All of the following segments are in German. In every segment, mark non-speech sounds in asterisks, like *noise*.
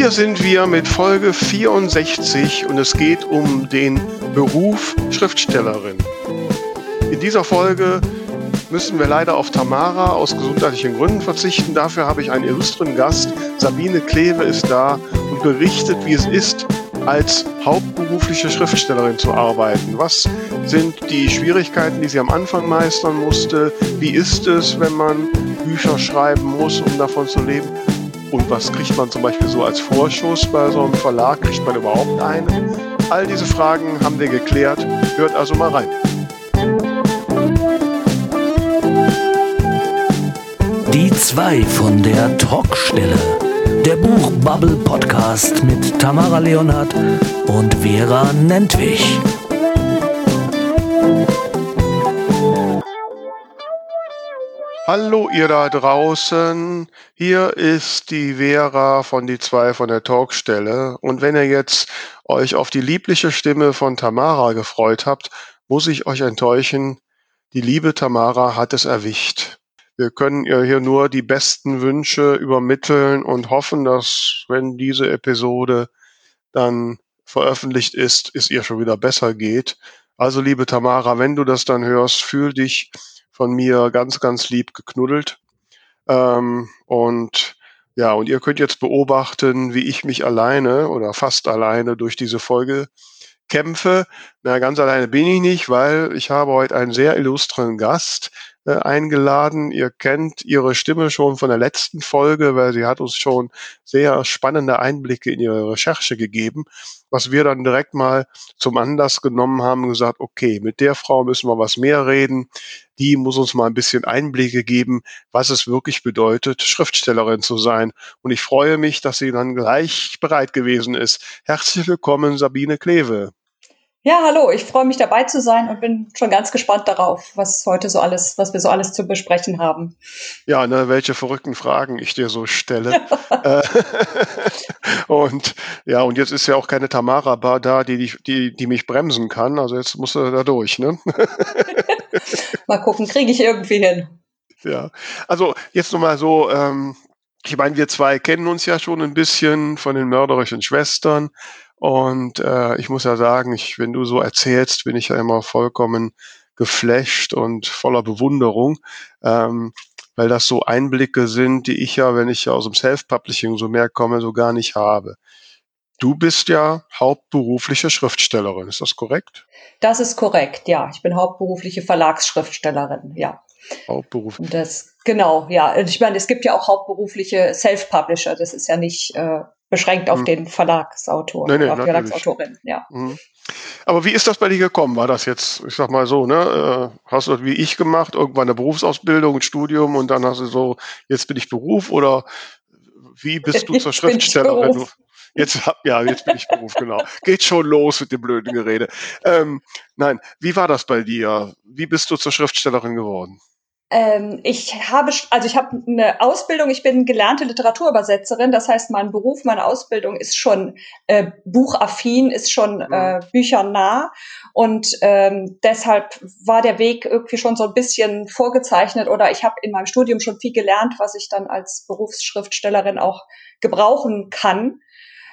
Hier sind wir mit Folge 64 und es geht um den Beruf Schriftstellerin. In dieser Folge müssen wir leider auf Tamara aus gesundheitlichen Gründen verzichten. Dafür habe ich einen illustren Gast. Sabine Kleve ist da und berichtet, wie es ist, als hauptberufliche Schriftstellerin zu arbeiten. Was sind die Schwierigkeiten, die sie am Anfang meistern musste? Wie ist es, wenn man Bücher schreiben muss, um davon zu leben? Und was kriegt man zum Beispiel so als Vorschuss bei so einem Verlag? Kriegt man überhaupt einen? All diese Fragen haben wir geklärt. Hört also mal rein. Die zwei von der Talkstelle. Der Buchbubble Podcast mit Tamara Leonhardt und Vera Nentwich. Hallo ihr da draußen, hier ist die Vera von die zwei von der Talkstelle und wenn ihr jetzt euch auf die liebliche Stimme von Tamara gefreut habt, muss ich euch enttäuschen, die liebe Tamara hat es erwischt. Wir können ihr hier nur die besten Wünsche übermitteln und hoffen, dass wenn diese Episode dann veröffentlicht ist, es ihr schon wieder besser geht. Also liebe Tamara, wenn du das dann hörst, fühl dich von mir ganz, ganz lieb geknuddelt. Ähm, und ja, und ihr könnt jetzt beobachten, wie ich mich alleine oder fast alleine durch diese Folge kämpfe. Na, ganz alleine bin ich nicht, weil ich habe heute einen sehr illustren Gast äh, eingeladen. Ihr kennt ihre Stimme schon von der letzten Folge, weil sie hat uns schon sehr spannende Einblicke in ihre Recherche gegeben was wir dann direkt mal zum Anlass genommen haben und gesagt, okay, mit der Frau müssen wir was mehr reden. Die muss uns mal ein bisschen Einblicke geben, was es wirklich bedeutet, Schriftstellerin zu sein. Und ich freue mich, dass sie dann gleich bereit gewesen ist. Herzlich willkommen, Sabine Kleve. Ja, hallo, ich freue mich dabei zu sein und bin schon ganz gespannt darauf, was heute so alles, was wir so alles zu besprechen haben. Ja, ne, welche verrückten Fragen ich dir so stelle. *laughs* Äh, *laughs* und ja, und jetzt ist ja auch keine Tamara Bar da, die, die, die mich bremsen kann. Also jetzt musst du da durch, ne? *laughs* mal gucken, kriege ich irgendwie hin. Ja, also jetzt nochmal so, ähm, ich meine, wir zwei kennen uns ja schon ein bisschen von den mörderischen Schwestern. Und äh, ich muss ja sagen, ich, wenn du so erzählst, bin ich ja immer vollkommen geflasht und voller Bewunderung, ähm, weil das so Einblicke sind, die ich ja, wenn ich ja aus dem Self-Publishing so mehr komme, so gar nicht habe. Du bist ja hauptberufliche Schriftstellerin, ist das korrekt? Das ist korrekt, ja. Ich bin hauptberufliche Verlagsschriftstellerin, ja. Hauptberuflich. Das, genau, ja. Ich meine, es gibt ja auch hauptberufliche Self-Publisher. Das ist ja nicht äh, beschränkt auf mhm. den Verlagsautor, nee, nee, auf die Verlagsautorin, ja. Mhm. Aber wie ist das bei dir gekommen? War das jetzt, ich sag mal so, ne, äh, hast du das wie ich gemacht, irgendwann eine Berufsausbildung, ein Studium und dann hast du so, jetzt bin ich Beruf oder wie bist du zur Schriftstellerin? Jetzt, ja, jetzt bin ich Beruf, genau. Geht schon los mit dem blöden Gerede. Ähm, nein, wie war das bei dir? Wie bist du zur Schriftstellerin geworden? Ähm, ich habe, also ich habe eine Ausbildung, ich bin gelernte Literaturübersetzerin, das heißt, mein Beruf, meine Ausbildung ist schon äh, buchaffin, ist schon mhm. äh, büchernah und ähm, deshalb war der Weg irgendwie schon so ein bisschen vorgezeichnet oder ich habe in meinem Studium schon viel gelernt, was ich dann als Berufsschriftstellerin auch gebrauchen kann.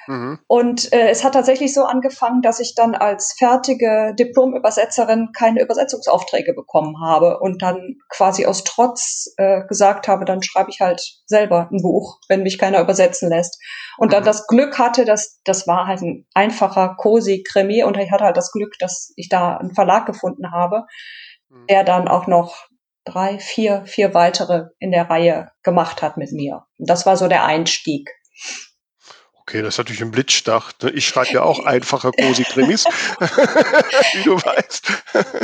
Mhm. Und äh, es hat tatsächlich so angefangen, dass ich dann als fertige Diplom-Übersetzerin keine Übersetzungsaufträge bekommen habe und dann quasi aus Trotz äh, gesagt habe, dann schreibe ich halt selber ein Buch, wenn mich keiner übersetzen lässt. Und dann mhm. das Glück hatte, dass das war halt ein einfacher Cosi-Krimi und ich hatte halt das Glück, dass ich da einen Verlag gefunden habe, mhm. der dann auch noch drei, vier, vier weitere in der Reihe gemacht hat mit mir. Und das war so der Einstieg. Okay, das ist natürlich ein Blitzstach. Ne? Ich schreibe ja auch einfache Cosi-Krimis, *laughs* wie du weißt.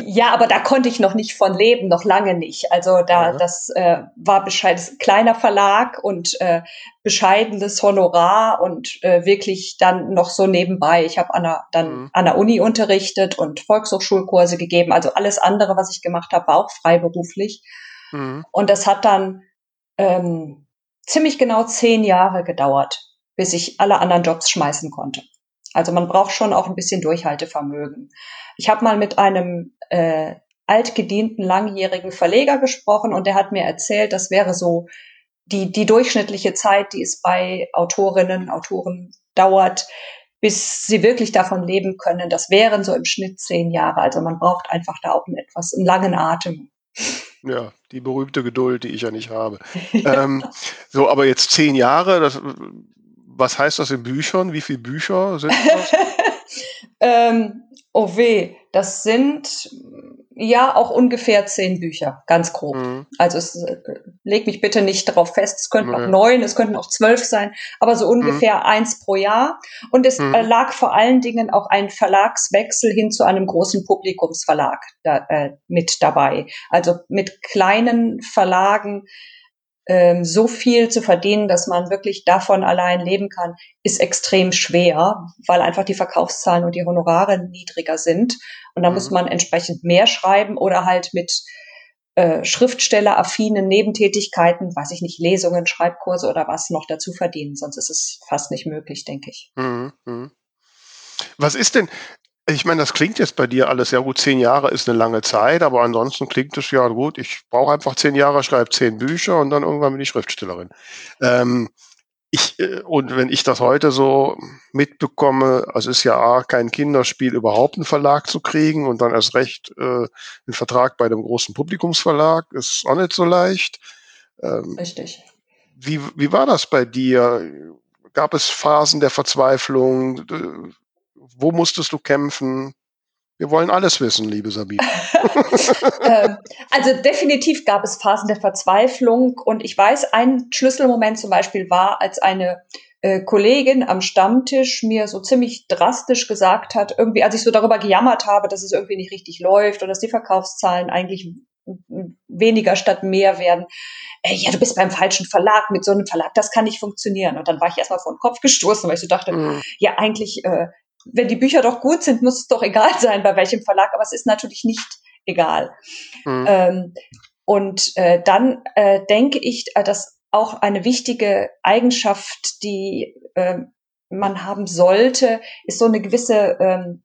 Ja, aber da konnte ich noch nicht von leben, noch lange nicht. Also da, ja. das äh, war Bescheid, kleiner Verlag und äh, bescheidenes Honorar und äh, wirklich dann noch so nebenbei. Ich habe an der, dann mhm. an der Uni unterrichtet und Volkshochschulkurse gegeben. Also alles andere, was ich gemacht habe, war auch freiberuflich. Mhm. Und das hat dann ähm, ziemlich genau zehn Jahre gedauert bis ich alle anderen Jobs schmeißen konnte. Also man braucht schon auch ein bisschen Durchhaltevermögen. Ich habe mal mit einem äh, altgedienten langjährigen Verleger gesprochen und der hat mir erzählt, das wäre so die, die durchschnittliche Zeit, die es bei Autorinnen, Autoren dauert, bis sie wirklich davon leben können, das wären so im Schnitt zehn Jahre. Also man braucht einfach da auch einen etwas einen langen Atem. Ja, die berühmte Geduld, die ich ja nicht habe. *laughs* ähm, so, aber jetzt zehn Jahre, das, was heißt das in Büchern? Wie viele Bücher sind das? *laughs* ähm, oh weh, das sind ja auch ungefähr zehn Bücher, ganz grob. Mhm. Also es äh, leg mich bitte nicht darauf fest, es könnten mhm. auch neun, es könnten auch zwölf sein, aber so ungefähr mhm. eins pro Jahr. Und es mhm. äh, lag vor allen Dingen auch ein Verlagswechsel hin zu einem großen Publikumsverlag da, äh, mit dabei. Also mit kleinen Verlagen ähm, so viel zu verdienen, dass man wirklich davon allein leben kann, ist extrem schwer, weil einfach die Verkaufszahlen und die Honorare niedriger sind. Und da mhm. muss man entsprechend mehr schreiben oder halt mit äh, Schriftsteller-affinen Nebentätigkeiten, weiß ich nicht, Lesungen, Schreibkurse oder was noch dazu verdienen. Sonst ist es fast nicht möglich, denke ich. Mhm. mhm. Was ist denn, ich meine, das klingt jetzt bei dir alles ja gut. Zehn Jahre ist eine lange Zeit, aber ansonsten klingt es ja gut. Ich brauche einfach zehn Jahre, schreibe zehn Bücher und dann irgendwann bin ich Schriftstellerin. Ähm, ich, äh, und wenn ich das heute so mitbekomme, also es ist ja A, kein Kinderspiel, überhaupt einen Verlag zu kriegen und dann erst recht äh, einen Vertrag bei dem großen Publikumsverlag, ist auch nicht so leicht. Ähm, Richtig. Wie, wie war das bei dir? Gab es Phasen der Verzweiflung? Wo musstest du kämpfen? Wir wollen alles wissen, liebe Sabine. *laughs* Ähm, also definitiv gab es Phasen der Verzweiflung und ich weiß, ein Schlüsselmoment zum Beispiel war, als eine äh, Kollegin am Stammtisch mir so ziemlich drastisch gesagt hat, irgendwie, als ich so darüber gejammert habe, dass es irgendwie nicht richtig läuft und dass die Verkaufszahlen eigentlich weniger statt mehr werden. Äh, ja, du bist beim falschen Verlag, mit so einem Verlag, das kann nicht funktionieren. Und dann war ich erstmal vor den Kopf gestoßen, weil ich so dachte, mhm. ja, eigentlich äh, wenn die Bücher doch gut sind, muss es doch egal sein, bei welchem Verlag, aber es ist natürlich nicht egal. Mhm. Ähm, und äh, dann äh, denke ich, äh, dass auch eine wichtige Eigenschaft, die äh, man haben sollte, ist so eine gewisse ähm,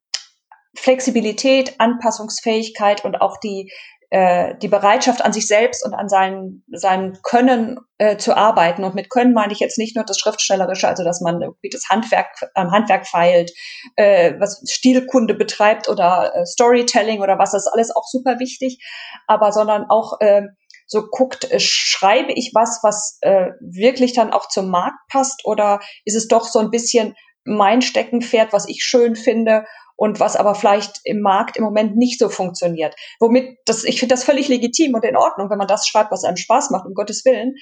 Flexibilität, Anpassungsfähigkeit und auch die äh, die Bereitschaft an sich selbst und an seinem seinem Können äh, zu arbeiten. Und mit Können meine ich jetzt nicht nur das Schriftstellerische, also dass man irgendwie das Handwerk am Handwerk feilt, äh, was Stilkunde betreibt oder äh, Storytelling oder was, das ist alles auch super wichtig, aber sondern auch äh, so guckt, äh, schreibe ich was, was äh, wirklich dann auch zum Markt passt oder ist es doch so ein bisschen mein Steckenpferd, was ich schön finde und was aber vielleicht im Markt im Moment nicht so funktioniert. Womit das, ich finde das völlig legitim und in Ordnung, wenn man das schreibt, was einem Spaß macht, um Gottes Willen.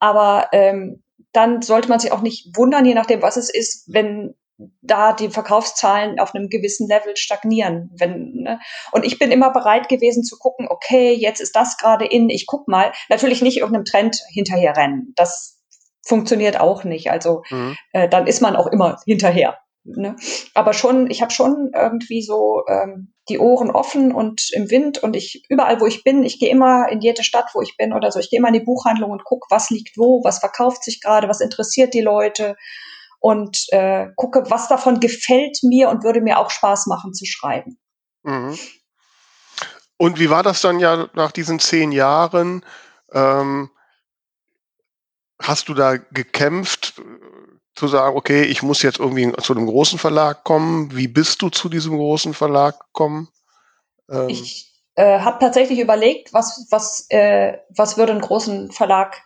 Aber ähm, dann sollte man sich auch nicht wundern, je nachdem, was es ist, wenn da die Verkaufszahlen auf einem gewissen Level stagnieren. Wenn, ne? Und ich bin immer bereit gewesen zu gucken, okay, jetzt ist das gerade in, ich guck mal. Natürlich nicht irgendeinem Trend hinterherrennen. Das funktioniert auch nicht. Also mhm. äh, dann ist man auch immer hinterher. Ne? Aber schon, ich habe schon irgendwie so ähm, die Ohren offen und im Wind und ich überall, wo ich bin, ich gehe immer in jede Stadt, wo ich bin oder so, ich gehe immer in die Buchhandlung und gucke, was liegt wo, was verkauft sich gerade, was interessiert die Leute und äh, gucke, was davon gefällt mir und würde mir auch Spaß machen zu schreiben. Mhm. Und wie war das dann ja nach diesen zehn Jahren? Ähm, hast du da gekämpft? Zu sagen, okay, ich muss jetzt irgendwie zu einem großen Verlag kommen. Wie bist du zu diesem großen Verlag gekommen? Ähm ich äh, habe tatsächlich überlegt, was, was, äh, was würde einen großen Verlag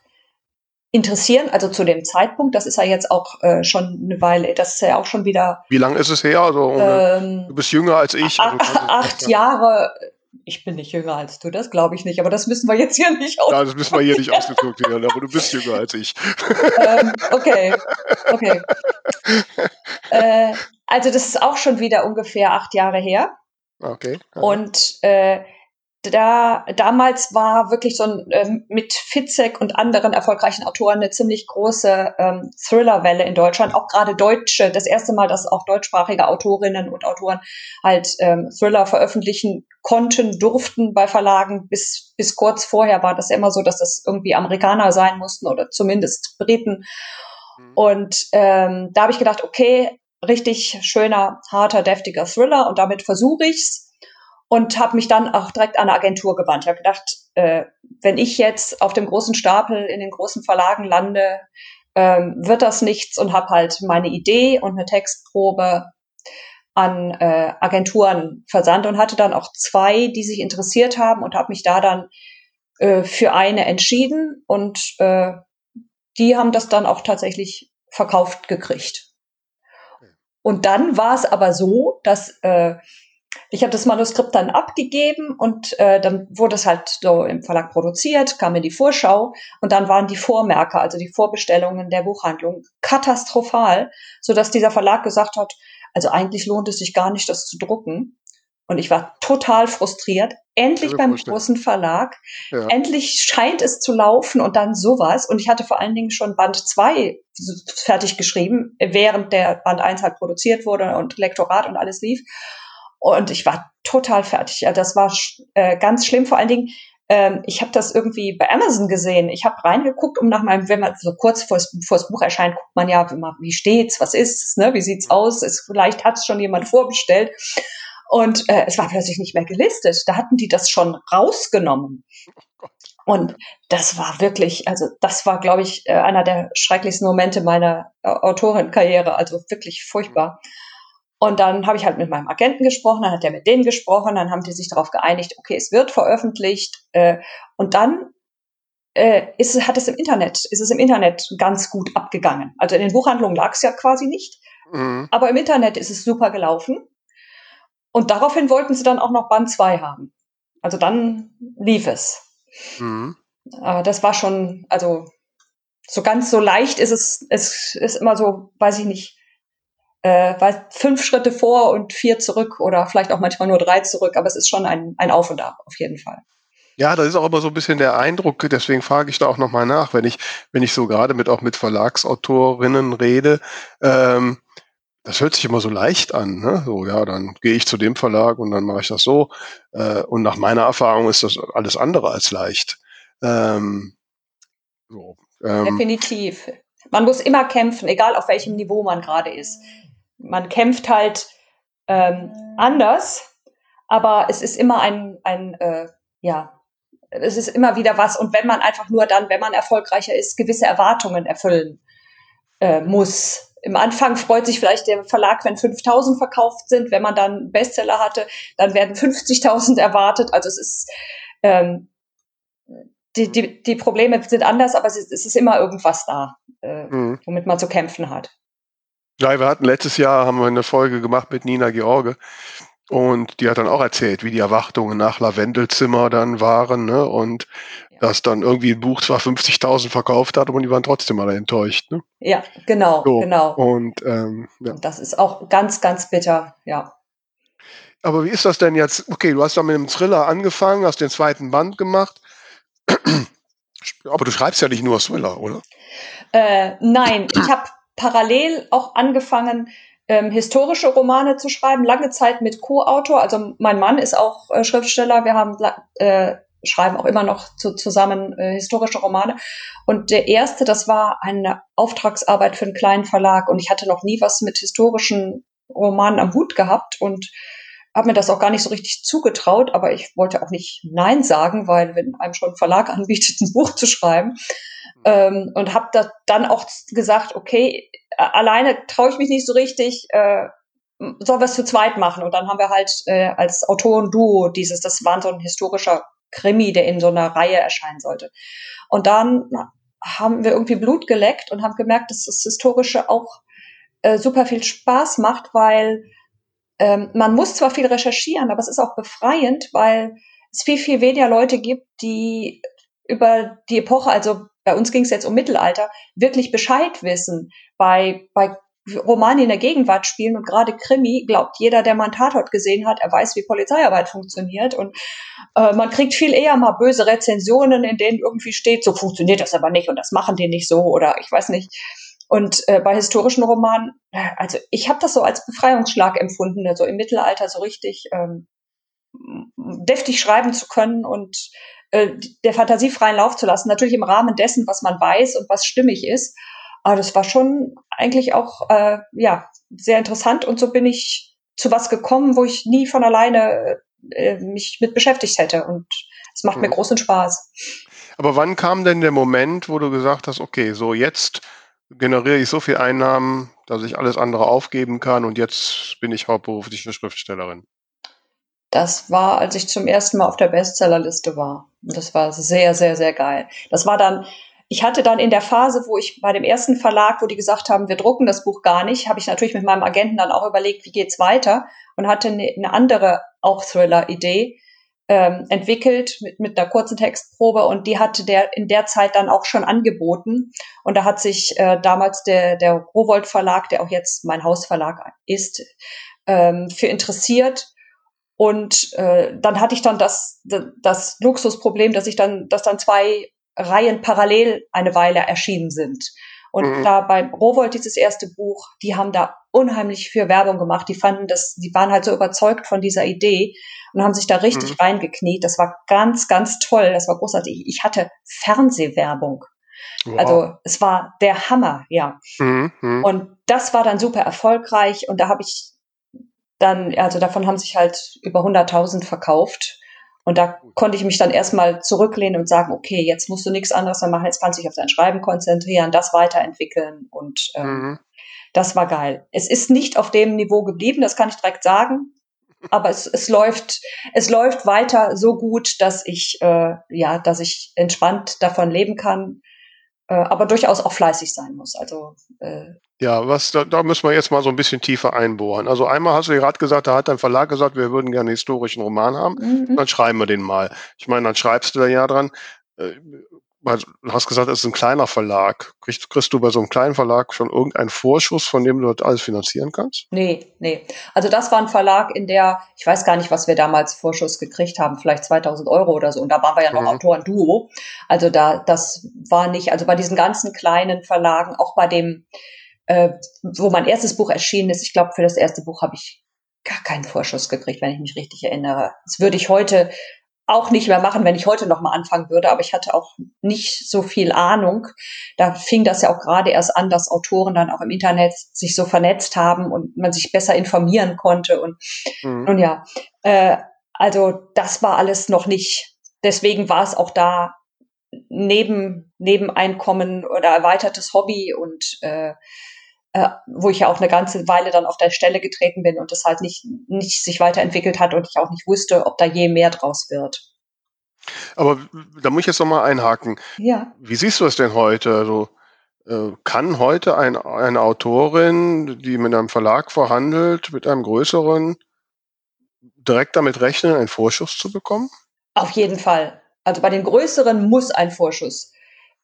interessieren, also zu dem Zeitpunkt, das ist ja jetzt auch äh, schon eine Weile, das ist ja auch schon wieder. Wie lange ist es her? Also, ähm, du bist jünger als ich. Also acht Jahre, ich bin nicht jünger als du, das glaube ich nicht, aber das müssen wir jetzt hier nicht aus. Ja, das müssen wir hier nicht ausdiskutieren, aber du bist jünger als ich. ähm, okay, okay. Äh, also das ist auch schon wieder ungefähr acht Jahre her. Okay. Ja. Und äh, da damals war wirklich so ein ähm, mit Fitzek und anderen erfolgreichen Autoren eine ziemlich große ähm, Thrillerwelle in Deutschland, auch gerade deutsche, das erste Mal, dass auch deutschsprachige Autorinnen und Autoren halt ähm, Thriller veröffentlichen konnten, durften bei Verlagen. Bis bis kurz vorher war das ja immer so, dass das irgendwie Amerikaner sein mussten oder zumindest Briten. Mhm. Und ähm, da habe ich gedacht, okay, richtig schöner, harter, deftiger Thriller und damit versuche ich's und habe mich dann auch direkt an eine Agentur gewandt. Ich habe gedacht, äh, wenn ich jetzt auf dem großen Stapel in den großen Verlagen lande, ähm, wird das nichts und habe halt meine Idee und eine Textprobe an äh, Agenturen versandt und hatte dann auch zwei, die sich interessiert haben und habe mich da dann äh, für eine entschieden und äh, die haben das dann auch tatsächlich verkauft gekriegt. Und dann war es aber so, dass äh, ich habe das Manuskript dann abgegeben und äh, dann wurde es halt so im Verlag produziert, kam in die Vorschau und dann waren die Vormerker, also die Vorbestellungen der Buchhandlung, katastrophal, so dass dieser Verlag gesagt hat, also eigentlich lohnt es sich gar nicht, das zu drucken. Und ich war total frustriert. Endlich beim vorstellen. großen Verlag. Ja. Endlich scheint es zu laufen und dann sowas. Und ich hatte vor allen Dingen schon Band 2 fertig geschrieben, während der Band 1 halt produziert wurde und Lektorat und alles lief. Und ich war total fertig. Ja, das war äh, ganz schlimm. Vor allen Dingen, ähm, ich habe das irgendwie bei Amazon gesehen. Ich habe reingeguckt, um nach meinem, wenn man so kurz vor das Buch erscheint, guckt man ja, wie steht's, was ist, ne, wie sieht's aus? Ist, vielleicht hat es schon jemand vorbestellt. Und äh, es war plötzlich nicht mehr gelistet. Da hatten die das schon rausgenommen. Und das war wirklich, also das war, glaube ich, äh, einer der schrecklichsten Momente meiner äh, Autorenkarriere. Also wirklich furchtbar. Und dann habe ich halt mit meinem Agenten gesprochen, dann hat er mit denen gesprochen, dann haben die sich darauf geeinigt, okay, es wird veröffentlicht. Äh, und dann äh, ist, hat es im Internet, ist es im Internet ganz gut abgegangen. Also in den Buchhandlungen lag es ja quasi nicht. Mhm. Aber im Internet ist es super gelaufen. Und daraufhin wollten sie dann auch noch Band 2 haben. Also dann lief es. Mhm. Aber das war schon, also so ganz so leicht ist es, es ist immer so, weiß ich nicht, äh, fünf Schritte vor und vier zurück oder vielleicht auch manchmal nur drei zurück, aber es ist schon ein, ein Auf und Ab auf jeden Fall. Ja, das ist auch immer so ein bisschen der Eindruck, deswegen frage ich da auch nochmal nach, wenn ich, wenn ich so gerade mit auch mit Verlagsautorinnen rede, ähm, das hört sich immer so leicht an, ne? So, ja, dann gehe ich zu dem Verlag und dann mache ich das so. Äh, und nach meiner Erfahrung ist das alles andere als leicht. Ähm, so, ähm, Definitiv. Man muss immer kämpfen, egal auf welchem Niveau man gerade ist man kämpft halt ähm, anders, aber es ist immer ein, ein äh, ja, es ist immer wieder was. Und wenn man einfach nur dann, wenn man erfolgreicher ist, gewisse Erwartungen erfüllen äh, muss. Im Anfang freut sich vielleicht der Verlag, wenn 5000 verkauft sind. Wenn man dann Bestseller hatte, dann werden 50.000 erwartet. Also es ist, ähm, die, die, die Probleme sind anders, aber es ist, es ist immer irgendwas da, äh, mhm. womit man zu kämpfen hat. Ja, wir hatten letztes Jahr haben wir eine Folge gemacht mit Nina George und die hat dann auch erzählt, wie die Erwartungen nach Lavendelzimmer dann waren ne? und ja. dass dann irgendwie ein Buch zwar 50.000 verkauft hat, aber die waren trotzdem alle enttäuscht. Ne? Ja, genau, so. genau. Und ähm, ja. das ist auch ganz, ganz bitter, ja. Aber wie ist das denn jetzt? Okay, du hast dann mit einem Thriller angefangen, hast den zweiten Band gemacht. *clears throat* Aber du schreibst ja nicht nur Thriller, oder? Äh, nein, ich habe parallel auch angefangen, ähm, historische Romane zu schreiben, lange Zeit mit Co-Autor. Also mein Mann ist auch äh, Schriftsteller. Wir haben äh, schreiben auch immer noch zu, zusammen äh, historische Romane. Und der erste, das war eine Auftragsarbeit für einen kleinen Verlag. Und ich hatte noch nie was mit historischen Romanen am Hut gehabt und habe mir das auch gar nicht so richtig zugetraut. Aber ich wollte auch nicht Nein sagen, weil wenn einem schon ein Verlag *laughs* anbietet, ein Buch zu schreiben, ähm, und habe da dann auch gesagt, okay, alleine traue ich mich nicht so richtig, äh, sollen wir es zu zweit machen. Und dann haben wir halt äh, als Autoren-Duo dieses, das war so ein historischer Krimi, der in so einer Reihe erscheinen sollte. Und dann haben wir irgendwie Blut geleckt und haben gemerkt, dass das Historische auch äh, super viel Spaß macht, weil ähm, man muss zwar viel recherchieren, aber es ist auch befreiend, weil es viel, viel weniger Leute gibt, die über die Epoche, also bei uns ging es jetzt um Mittelalter, wirklich Bescheid wissen. Bei, bei Romanen in der Gegenwart spielen und gerade Krimi glaubt jeder, der mal einen Tatort gesehen hat, er weiß, wie Polizeiarbeit funktioniert und äh, man kriegt viel eher mal böse Rezensionen, in denen irgendwie steht, so funktioniert das aber nicht und das machen die nicht so oder ich weiß nicht. Und äh, bei historischen Romanen, also ich habe das so als Befreiungsschlag empfunden, also im Mittelalter so richtig ähm, deftig schreiben zu können und äh, der Fantasie freien Lauf zu lassen. Natürlich im Rahmen dessen, was man weiß und was stimmig ist. Aber das war schon eigentlich auch äh, ja sehr interessant und so bin ich zu was gekommen, wo ich nie von alleine äh, mich mit beschäftigt hätte. Und es macht mhm. mir großen Spaß. Aber wann kam denn der Moment, wo du gesagt hast, okay, so jetzt generiere ich so viel Einnahmen, dass ich alles andere aufgeben kann und jetzt bin ich hauptberufliche Schriftstellerin? Das war, als ich zum ersten Mal auf der Bestsellerliste war. Das war sehr, sehr, sehr geil. Das war dann, ich hatte dann in der Phase, wo ich bei dem ersten Verlag, wo die gesagt haben, wir drucken das Buch gar nicht, habe ich natürlich mit meinem Agenten dann auch überlegt, wie geht's weiter und hatte eine, eine andere auch Thriller-Idee ähm, entwickelt mit, mit einer kurzen Textprobe und die hatte der in der Zeit dann auch schon angeboten und da hat sich äh, damals der der Rowold Verlag, der auch jetzt mein Hausverlag ist, ähm, für interessiert und äh, dann hatte ich dann das das Luxusproblem, dass ich dann dass dann zwei Reihen parallel eine Weile erschienen sind. Und mhm. da beim Rowold dieses erste Buch, die haben da unheimlich für Werbung gemacht. Die fanden das, die waren halt so überzeugt von dieser Idee und haben sich da richtig mhm. reingekniet. Das war ganz, ganz toll. Das war großartig. Ich hatte Fernsehwerbung. Wow. Also es war der Hammer, ja. Mhm. mhm. Und das war dann super erfolgreich und da habe ich dann, also davon haben sich halt über 100.000 verkauft. Und da konnte ich mich dann erstmal zurücklehnen und sagen, okay, jetzt musst du nichts anderes mehr machen, jetzt kannst du dich auf dein Schreiben konzentrieren, das weiterentwickeln und ähm, mhm. Das war geil. Es ist nicht auf dem Niveau geblieben, das kann ich direkt sagen, aber es, es läuft, es läuft weiter so gut, dass ich äh, ja, dass ich entspannt davon leben kann, äh, aber durchaus auch fleißig sein muss. Also äh, ja, was da, da müssen wir jetzt mal so ein bisschen tiefer einbohren. Also einmal hast du gerade gesagt, da hat dein Verlag gesagt, wir würden gerne einen historischen Roman haben. Mhm. Dann schreiben wir den mal. Ich meine, dann schreibst du da ja dran. Du hast gesagt, es ist ein kleiner Verlag. Kriegst, kriegst, du bei so einem kleinen Verlag schon irgendeinen Vorschuss, von dem du das alles finanzieren kannst? Nee, nee. Also das war ein Verlag, in der, ich weiß gar nicht, was wir damals Vorschuss gekriegt haben, vielleicht 2000 Euro oder so. Und da waren wir ja noch mhm. Autoren-Duo. Also da, das war nicht, also bei diesen ganzen kleinen Verlagen, auch bei dem, äh, wo mein erstes Buch erschienen ist, ich glaube, für das erste Buch habe ich gar keinen Vorschuss gekriegt, wenn ich mich richtig erinnere. Das würde ich heute auch nicht mehr machen, wenn ich heute noch mal anfangen würde. Aber ich hatte auch nicht so viel Ahnung. Da fing das ja auch gerade erst an, dass Autoren dann auch im Internet sich so vernetzt haben und man sich besser informieren konnte. Und mhm. nun ja, äh, also das war alles noch nicht. Deswegen war es auch da neben Nebeneinkommen oder erweitertes Hobby und äh, äh, wo ich ja auch eine ganze Weile dann auf der Stelle getreten bin und das halt nicht, nicht sich weiterentwickelt hat und ich auch nicht wusste, ob da je mehr draus wird. Aber da muss ich jetzt nochmal einhaken. Ja. Wie siehst du es denn heute? Also, äh, kann heute ein, eine Autorin, die mit einem Verlag verhandelt, mit einem größeren, direkt damit rechnen, einen Vorschuss zu bekommen? Auf jeden Fall. Also bei den größeren muss ein Vorschuss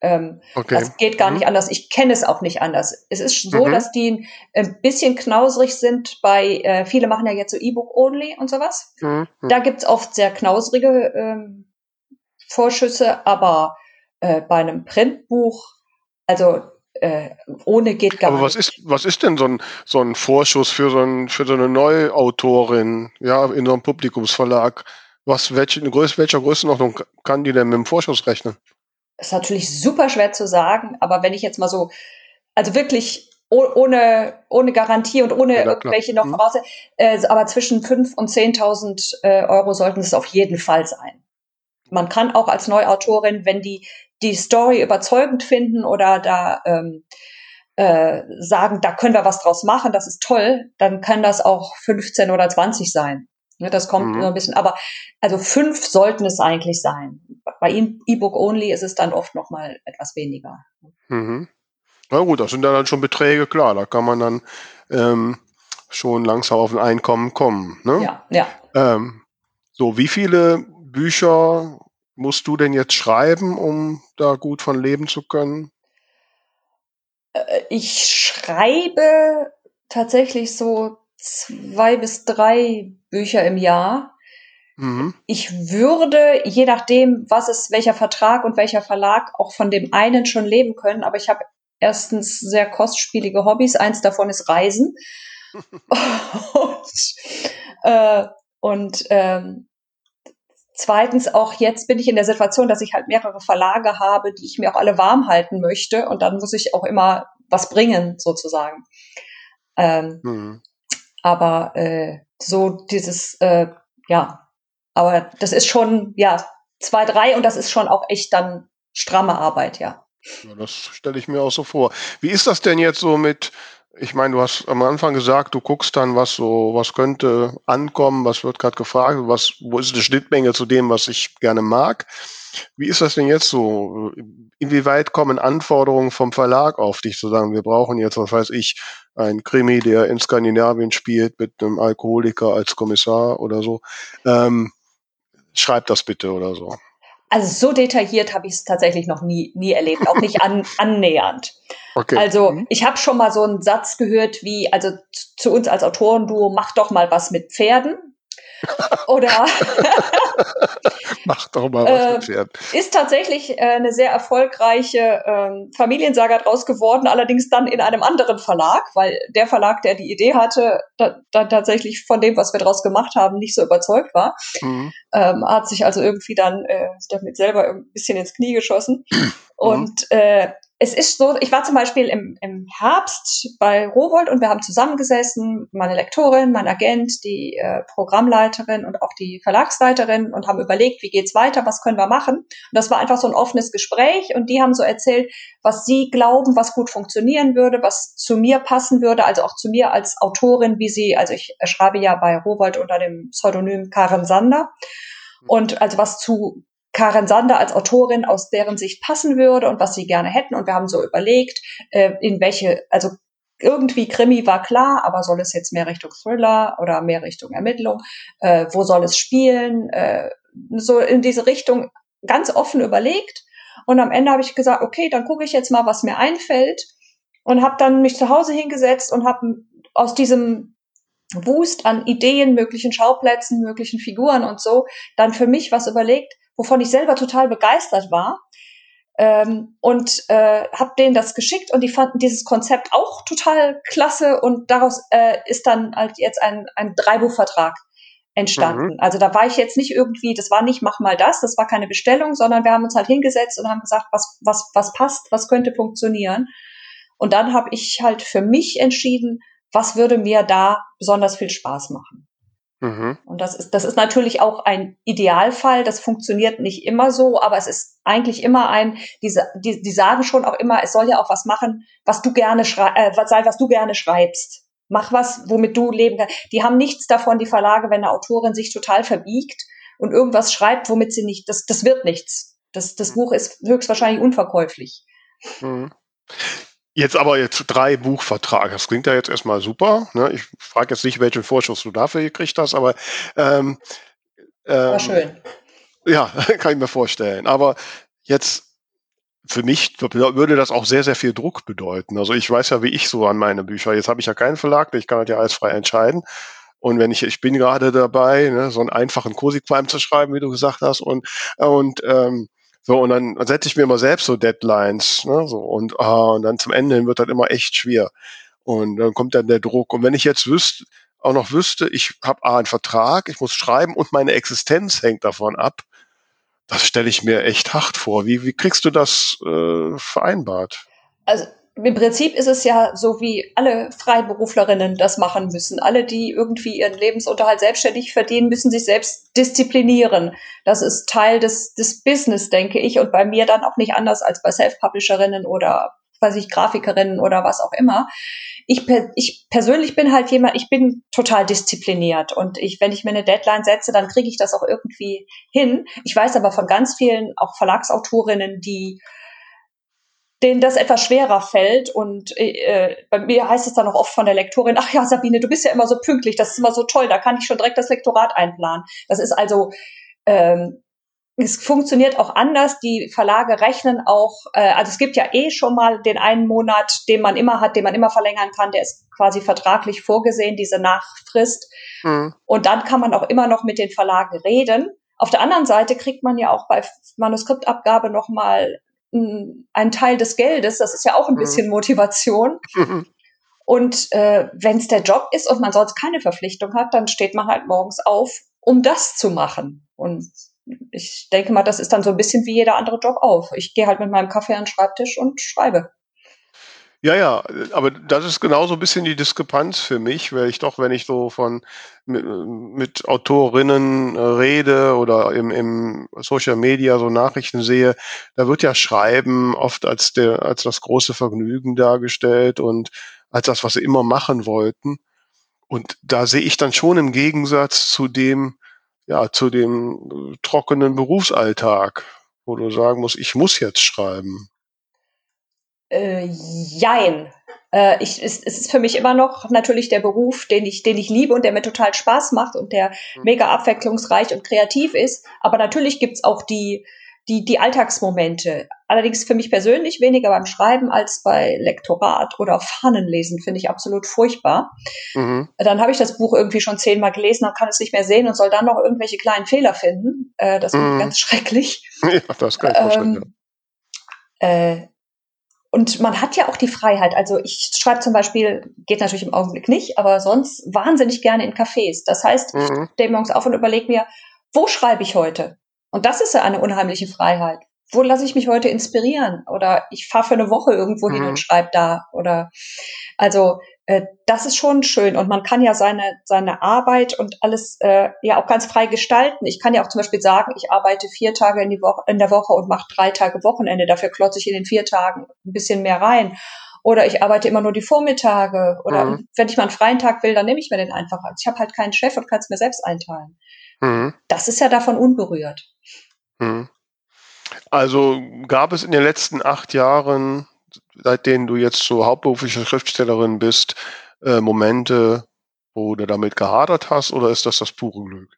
ähm, okay. Das geht gar mhm. nicht anders. Ich kenne es auch nicht anders. Es ist so, mhm. dass die ein bisschen knausrig sind bei, äh, viele machen ja jetzt so E-Book-only und sowas. Mhm. Da gibt's oft sehr knausrige ähm, Vorschüsse, aber äh, bei einem Printbuch, also äh, ohne geht gar Aber was ist, was ist denn so ein, so ein Vorschuss für so, ein, für so eine Neuautorin, ja, in so einem Publikumsverlag? Was, welche, welcher Größenordnung kann die denn mit dem Vorschuss rechnen? Ist natürlich super schwer zu sagen, aber wenn ich jetzt mal so, also wirklich ohne, ohne Garantie und ohne ja, irgendwelche noch mhm. voraus, äh, aber zwischen 5.000 und 10.000 äh, Euro sollten es auf jeden Fall sein. Man kann auch als Neuautorin, wenn die die Story überzeugend finden oder da ähm, äh, sagen, da können wir was draus machen, das ist toll, dann kann das auch 15 oder 20 sein. Ne, das kommt mhm. so ein bisschen, aber also fünf sollten es eigentlich sein. Bei E-Book Only ist es dann oft noch mal etwas weniger. Mhm. Na gut, das sind dann schon Beträge, klar, da kann man dann ähm, schon langsam auf ein Einkommen kommen. Ne? Ja, ja. Ähm, so, wie viele Bücher musst du denn jetzt schreiben, um da gut von leben zu können? Äh, ich schreibe tatsächlich so zwei bis drei Bücher im Jahr. Mhm. Ich würde, je nachdem, was ist, welcher Vertrag und welcher Verlag, auch von dem einen schon leben können. Aber ich habe erstens sehr kostspielige Hobbys. Eins davon ist Reisen. *laughs* und äh, und ähm, zweitens auch jetzt bin ich in der Situation, dass ich halt mehrere Verlage habe, die ich mir auch alle warm halten möchte. Und dann muss ich auch immer was bringen, sozusagen. Ähm, mhm. Aber äh, so dieses, äh, ja, Aber das ist schon, ja, zwei, drei und das ist schon auch echt dann stramme Arbeit, ja. ja das stelle ich mir auch so vor. Wie ist das denn jetzt so mit, ich meine, du hast am Anfang gesagt, du guckst dann, was so, was könnte ankommen, was wird gerade gefragt, was, wo ist eine Schnittmenge zu dem, was ich gerne mag. Wie ist das denn jetzt so? Inwieweit kommen Anforderungen vom Verlag auf dich zu sagen, wir brauchen jetzt, was weiß ich, einen Krimi, der in Skandinavien spielt mit einem Alkoholiker als Kommissar oder so? Ähm, schreib das bitte oder so. Also so detailliert habe ich es tatsächlich noch nie, nie erlebt, auch nicht an, *laughs* annähernd. Okay. Also mhm. ich habe schon mal so einen Satz gehört wie, also zu uns als Autorenduo, mach doch mal was mit Pferden. Oder *laughs* Mach doch mal was äh. Ist tatsächlich äh, eine sehr erfolgreiche äh, Familiensaga draus geworden, allerdings dann in einem anderen Verlag, weil der Verlag, der die Idee hatte, da, da tatsächlich von dem, was wir draus gemacht haben, nicht so überzeugt war. Mhm. Ähm, hat sich also irgendwie dann äh, damit selber ein bisschen ins Knie geschossen. *clears throat* Mhm. Und äh, es ist so, ich war zum Beispiel im, im Herbst bei Rowold und wir haben zusammengesessen, meine Lektorin, mein Agent, die äh, Programmleiterin und auch die Verlagsleiterin und haben überlegt, wie geht's weiter, was können wir machen. Und das war einfach so ein offenes Gespräch und die haben so erzählt, was sie glauben, was gut funktionieren würde, was zu mir passen würde, also auch zu mir als Autorin, wie sie, also ich schreibe ja bei Rowold unter dem Pseudonym Karen Sander. Und also was zu Karen Sander als Autorin aus deren Sicht passen würde und was sie gerne hätten. Und wir haben so überlegt, äh, in welche, also irgendwie Krimi war klar, aber soll es jetzt mehr Richtung Thriller oder mehr Richtung Ermittlung? Äh, wo soll es spielen? Äh, so in diese Richtung ganz offen überlegt. Und am Ende habe ich gesagt, okay, dann gucke ich jetzt mal, was mir einfällt. Und habe dann mich zu Hause hingesetzt und habe aus diesem Wust an Ideen, möglichen Schauplätzen, möglichen Figuren und so, dann für mich was überlegt, wovon ich selber total begeistert war. Ähm, und äh, habe denen das geschickt und die fanden dieses Konzept auch total klasse und daraus äh, ist dann halt jetzt ein, ein Dreibuchvertrag entstanden. Mhm. Also da war ich jetzt nicht irgendwie, das war nicht mach mal das, das war keine Bestellung, sondern wir haben uns halt hingesetzt und haben gesagt, was was was passt, was könnte funktionieren. Und dann habe ich halt für mich entschieden, was würde mir da besonders viel Spaß machen. Mhm. Und das ist, das ist natürlich auch ein Idealfall. Das funktioniert nicht immer so, aber es ist eigentlich immer ein, diese, die, die sagen schon auch immer, es soll ja auch was machen, was du gerne schreibst, äh, was sei, was du gerne schreibst. Mach was, womit du leben kannst. Die haben nichts davon, die Verlage, wenn eine Autorin sich total verbiegt und irgendwas schreibt, womit sie nicht, das, das wird nichts. Das, das Buch ist höchstwahrscheinlich unverkäuflich. Mhm. Jetzt aber jetzt drei Buchverträge. Das klingt ja jetzt erstmal super. Ne? Ich frage jetzt nicht, welchen Vorschuss du dafür gekriegt hast, aber ähm, ähm, War schön. Ja, *laughs* kann ich mir vorstellen. Aber jetzt für mich würde das auch sehr, sehr viel Druck bedeuten. Also ich weiß ja, wie ich so an meine Bücher. Jetzt habe ich ja keinen Verlag, ich kann das ja alles frei entscheiden. Und wenn ich, ich bin gerade dabei, ne, so einen einfachen Cosi-Qualm zu schreiben, wie du gesagt hast, und, und ähm, so, und dann setze ich mir immer selbst so Deadlines, ne, so, und, ah, und dann zum Ende wird das immer echt schwer. Und dann kommt dann der Druck. Und wenn ich jetzt wüsste, auch noch wüsste, ich habe A, einen Vertrag, ich muss schreiben und meine Existenz hängt davon ab, das stelle ich mir echt hart vor. Wie, wie kriegst du das äh, vereinbart? Also im Prinzip ist es ja so, wie alle Freiberuflerinnen das machen müssen. Alle, die irgendwie ihren Lebensunterhalt selbstständig verdienen, müssen sich selbst disziplinieren. Das ist Teil des, des Business, denke ich, und bei mir dann auch nicht anders als bei Self-Publisherinnen oder, weiß ich, Grafikerinnen oder was auch immer. Ich, ich persönlich bin halt jemand, ich bin total diszipliniert und ich, wenn ich mir eine Deadline setze, dann kriege ich das auch irgendwie hin. Ich weiß aber von ganz vielen auch Verlagsautorinnen, die denen das etwas schwerer fällt. Und äh, bei mir heißt es dann auch oft von der Lektorin, ach ja, Sabine, du bist ja immer so pünktlich, das ist immer so toll, da kann ich schon direkt das Lektorat einplanen. Das ist also, ähm, es funktioniert auch anders. Die Verlage rechnen auch, äh, also es gibt ja eh schon mal den einen Monat, den man immer hat, den man immer verlängern kann, der ist quasi vertraglich vorgesehen, diese Nachfrist. Mhm. Und dann kann man auch immer noch mit den Verlagen reden. Auf der anderen Seite kriegt man ja auch bei Manuskriptabgabe nochmal ein Teil des Geldes. Das ist ja auch ein mhm. bisschen Motivation. *laughs* Und äh, wenn es der Job ist und man sonst keine Verpflichtung hat, dann steht man halt morgens auf, um das zu machen. Und ich denke mal, das ist dann so ein bisschen wie jeder andere Job auf. Ich gehe halt mit meinem Kaffee an den Schreibtisch und schreibe. Ja, ja, aber das ist genauso ein bisschen die Diskrepanz für mich, weil ich doch, wenn ich so von mit, mit Autorinnen äh, rede oder im, im Social Media so Nachrichten sehe, da wird ja Schreiben oft als der als das große Vergnügen dargestellt und als das, was sie immer machen wollten. Und da sehe ich dann schon im Gegensatz zu dem, ja, zu dem trockenen Berufsalltag, wo du sagen musst, ich muss jetzt schreiben. Äh, jein. Äh, ich, es, es ist für mich immer noch natürlich der Beruf, den ich, den ich liebe und der mir total Spaß macht und der mhm. mega abwechslungsreich und kreativ ist. Aber natürlich gibt's auch die, die, die Alltagsmomente. Allerdings für mich persönlich weniger beim Schreiben als bei Lektorat oder Fahnenlesen, finde ich absolut furchtbar. Mhm. Dann habe ich das Buch irgendwie schon zehnmal gelesen und kann es nicht mehr sehen und soll dann noch irgendwelche kleinen Fehler finden. Äh, das mhm. ganz *laughs* schrecklich. Ja, das kann ich. Ähm, äh, und man hat ja auch die Freiheit. Also ich schreibe zum Beispiel, geht natürlich im Augenblick nicht, aber sonst wahnsinnig gerne in Cafés. Das heißt, mhm. ich stehe morgens auf und überlege mir, wo schreibe ich heute? Und das ist ja eine unheimliche Freiheit. Wo lasse ich mich heute inspirieren? Oder ich fahre für eine Woche irgendwo hin mhm. und schreibe da. Oder also das ist schon schön und man kann ja seine seine Arbeit und alles äh, ja auch ganz frei gestalten. Ich kann ja auch zum Beispiel sagen, ich arbeite vier Tage in, die Woche, in der Woche und mache drei Tage Wochenende. Dafür klotze ich in den vier Tagen ein bisschen mehr rein. Oder ich arbeite immer nur die Vormittage. Oder mhm. wenn ich mal einen freien Tag will, dann nehme ich mir den einfach. Also ich habe halt keinen Chef und kann es mir selbst einteilen. Mhm. Das ist ja davon unberührt. Mhm. Also gab es in den letzten acht Jahren seitdem du jetzt so hauptberufliche Schriftstellerin bist, äh, Momente, wo du damit gehadert hast oder ist das das pure Glück?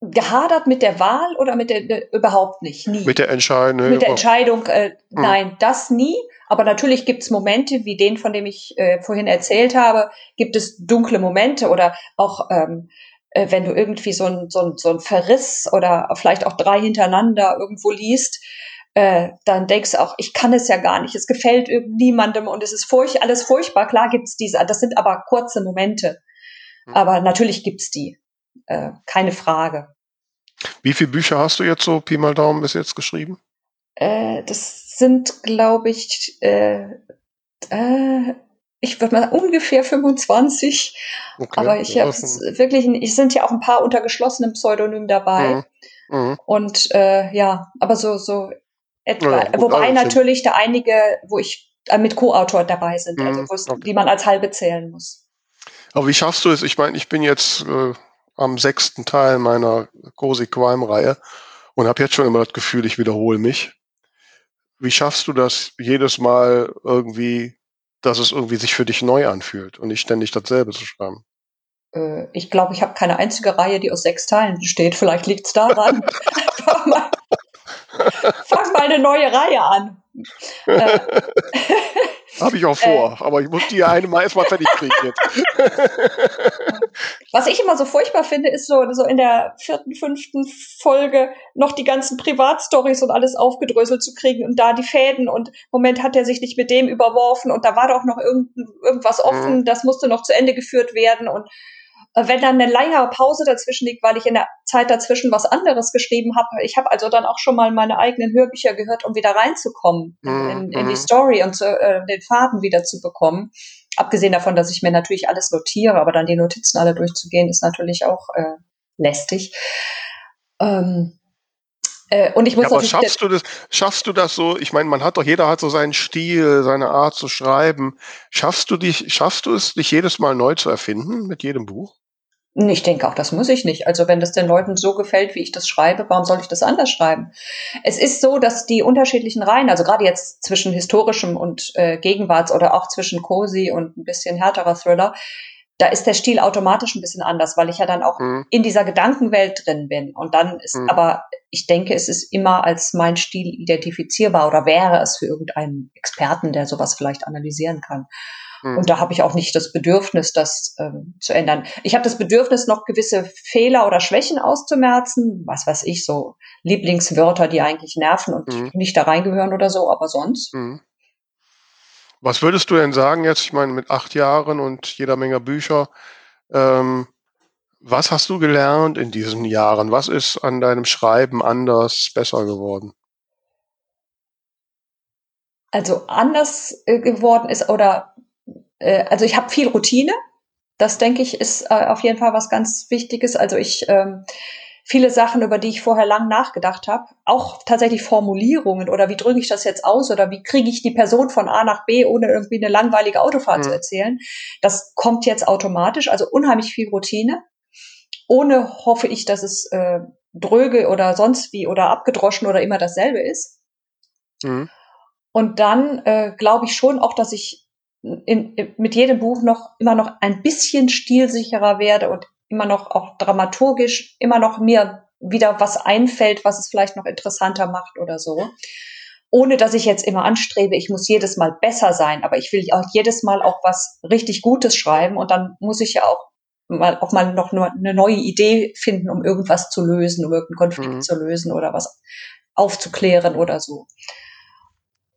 Gehadert mit der Wahl oder mit der, äh, überhaupt nicht, nie. Mit der Entscheidung? Mit der Entscheidung, äh, hm. nein, das nie. Aber natürlich gibt es Momente, wie den, von dem ich äh, vorhin erzählt habe, gibt es dunkle Momente oder auch ähm, äh, wenn du irgendwie so ein, so, ein, so ein Verriss oder vielleicht auch drei hintereinander irgendwo liest, äh, dann denkst du auch, ich kann es ja gar nicht, es gefällt niemandem und es ist furch alles furchtbar. Klar gibt's diese, das sind aber kurze Momente. Mhm. Aber natürlich gibt's die, äh, keine Frage. Wie viele Bücher hast du jetzt so Pi mal Daumen bis jetzt geschrieben? Äh, das sind, glaube ich, äh, äh, ich würde mal sagen, ungefähr 25. Okay, aber ich habe wirklich, ich sind ja auch ein paar unter geschlossenem Pseudonym dabei. Mhm. Mhm. Und äh, ja, aber so, so etwa. Ja, Wobei natürlich da einige, wo ich äh, mit Co-Autor dabei sind, also mhm, okay. die man als halbe zählen muss. Aber wie schaffst du es? Ich meine, ich bin jetzt äh, am sechsten Teil meiner Cozy Crime-Reihe und habe jetzt schon immer das Gefühl, ich wiederhole mich. Wie schaffst du das jedes Mal irgendwie, dass es irgendwie sich für dich neu anfühlt und nicht ständig dasselbe zu schreiben? Äh, ich glaube, ich habe keine einzige Reihe, die aus sechs Teilen besteht. Vielleicht liegt es daran. *laughs* *laughs* *laughs* Mal eine neue Reihe an. Äh. *laughs* Habe ich auch vor, äh, aber ich muss die eine mal erstmal fertig kriegen jetzt. *laughs* Was ich immer so furchtbar finde, ist so, so in der vierten, fünften Folge noch die ganzen Privatstories und alles aufgedröselt zu kriegen und da die Fäden und Moment hat er sich nicht mit dem überworfen und da war doch noch irgend, irgendwas offen, mhm. das musste noch zu Ende geführt werden und wenn dann eine längere Pause dazwischen liegt, weil ich in der Zeit dazwischen was anderes geschrieben habe. Ich habe also dann auch schon mal meine eigenen Hörbücher gehört, um wieder reinzukommen mhm. in, in, die mhm. Story und zu, äh, den Faden wieder zu bekommen. Abgesehen davon, dass ich mir natürlich alles notiere, aber dann die Notizen alle durchzugehen, ist natürlich auch äh, lästig. Ähm, äh, und ich muss ja, aber schaffst du das, schaffst du das so? Ich meine, man hat doch, jeder hat so seinen Stil, seine Art zu schreiben. Schaffst du dich, schaffst du es, dich jedes Mal neu zu erfinden mit jedem Buch? Ich denke auch, das muss ich nicht. Also wenn das den Leuten so gefällt, wie ich das schreibe, warum soll ich das anders schreiben? Es ist so, dass die unterschiedlichen Reihen, also gerade jetzt zwischen historischem und äh, Gegenwarts oder auch zwischen Cozy und ein bisschen härterer Thriller, da ist der Stil automatisch ein bisschen anders, weil ich ja dann auch mhm. in dieser Gedankenwelt drin bin. Und dann ist, mhm. aber ich denke, es ist immer als mein Stil identifizierbar oder wäre es für irgendeinen Experten, der sowas vielleicht analysieren kann. Mhm. Und da habe ich auch nicht das Bedürfnis, das ähm, zu ändern. Ich habe das Bedürfnis, noch gewisse Fehler oder Schwächen auszumerzen. Was weiß ich, so Lieblingswörter, die eigentlich nerven und mhm. nicht da reingehören oder so, aber sonst. Mhm. Was würdest du denn sagen jetzt, ich meine, mit acht Jahren und jeder Menge Bücher, ähm, was hast du gelernt in diesen Jahren? Was ist an deinem Schreiben anders, besser geworden? also anders äh, geworden ist oder äh, also ich habe viel Routine. Das denke ich ist äh, auf jeden Fall was ganz Wichtiges. Also ich ähm, viele Sachen, über die ich vorher lang nachgedacht habe, auch tatsächlich Formulierungen oder wie drücke ich das jetzt aus oder wie kriege ich die Person von A nach B, ohne irgendwie eine langweilige Autofahrt mhm. zu erzählen. Das kommt jetzt automatisch, also unheimlich viel Routine. Ohne hoffe ich, dass es äh, dröge oder sonst wie oder abgedroschen oder immer dasselbe ist. Mhm. Und dann äh, glaube ich schon auch, dass ich in, in, mit jedem Buch noch immer noch ein bisschen stilsicherer werde und immer noch auch dramaturgisch immer noch mir wieder was einfällt, was es vielleicht noch interessanter macht oder so. Ohne dass ich jetzt immer anstrebe, ich muss jedes Mal besser sein, aber ich will auch jedes Mal auch was richtig Gutes schreiben und dann muss ich ja auch mal auch mal noch eine neue Idee finden, um irgendwas zu lösen, um irgendeinen Konflikt mhm. zu lösen oder was aufzuklären oder so.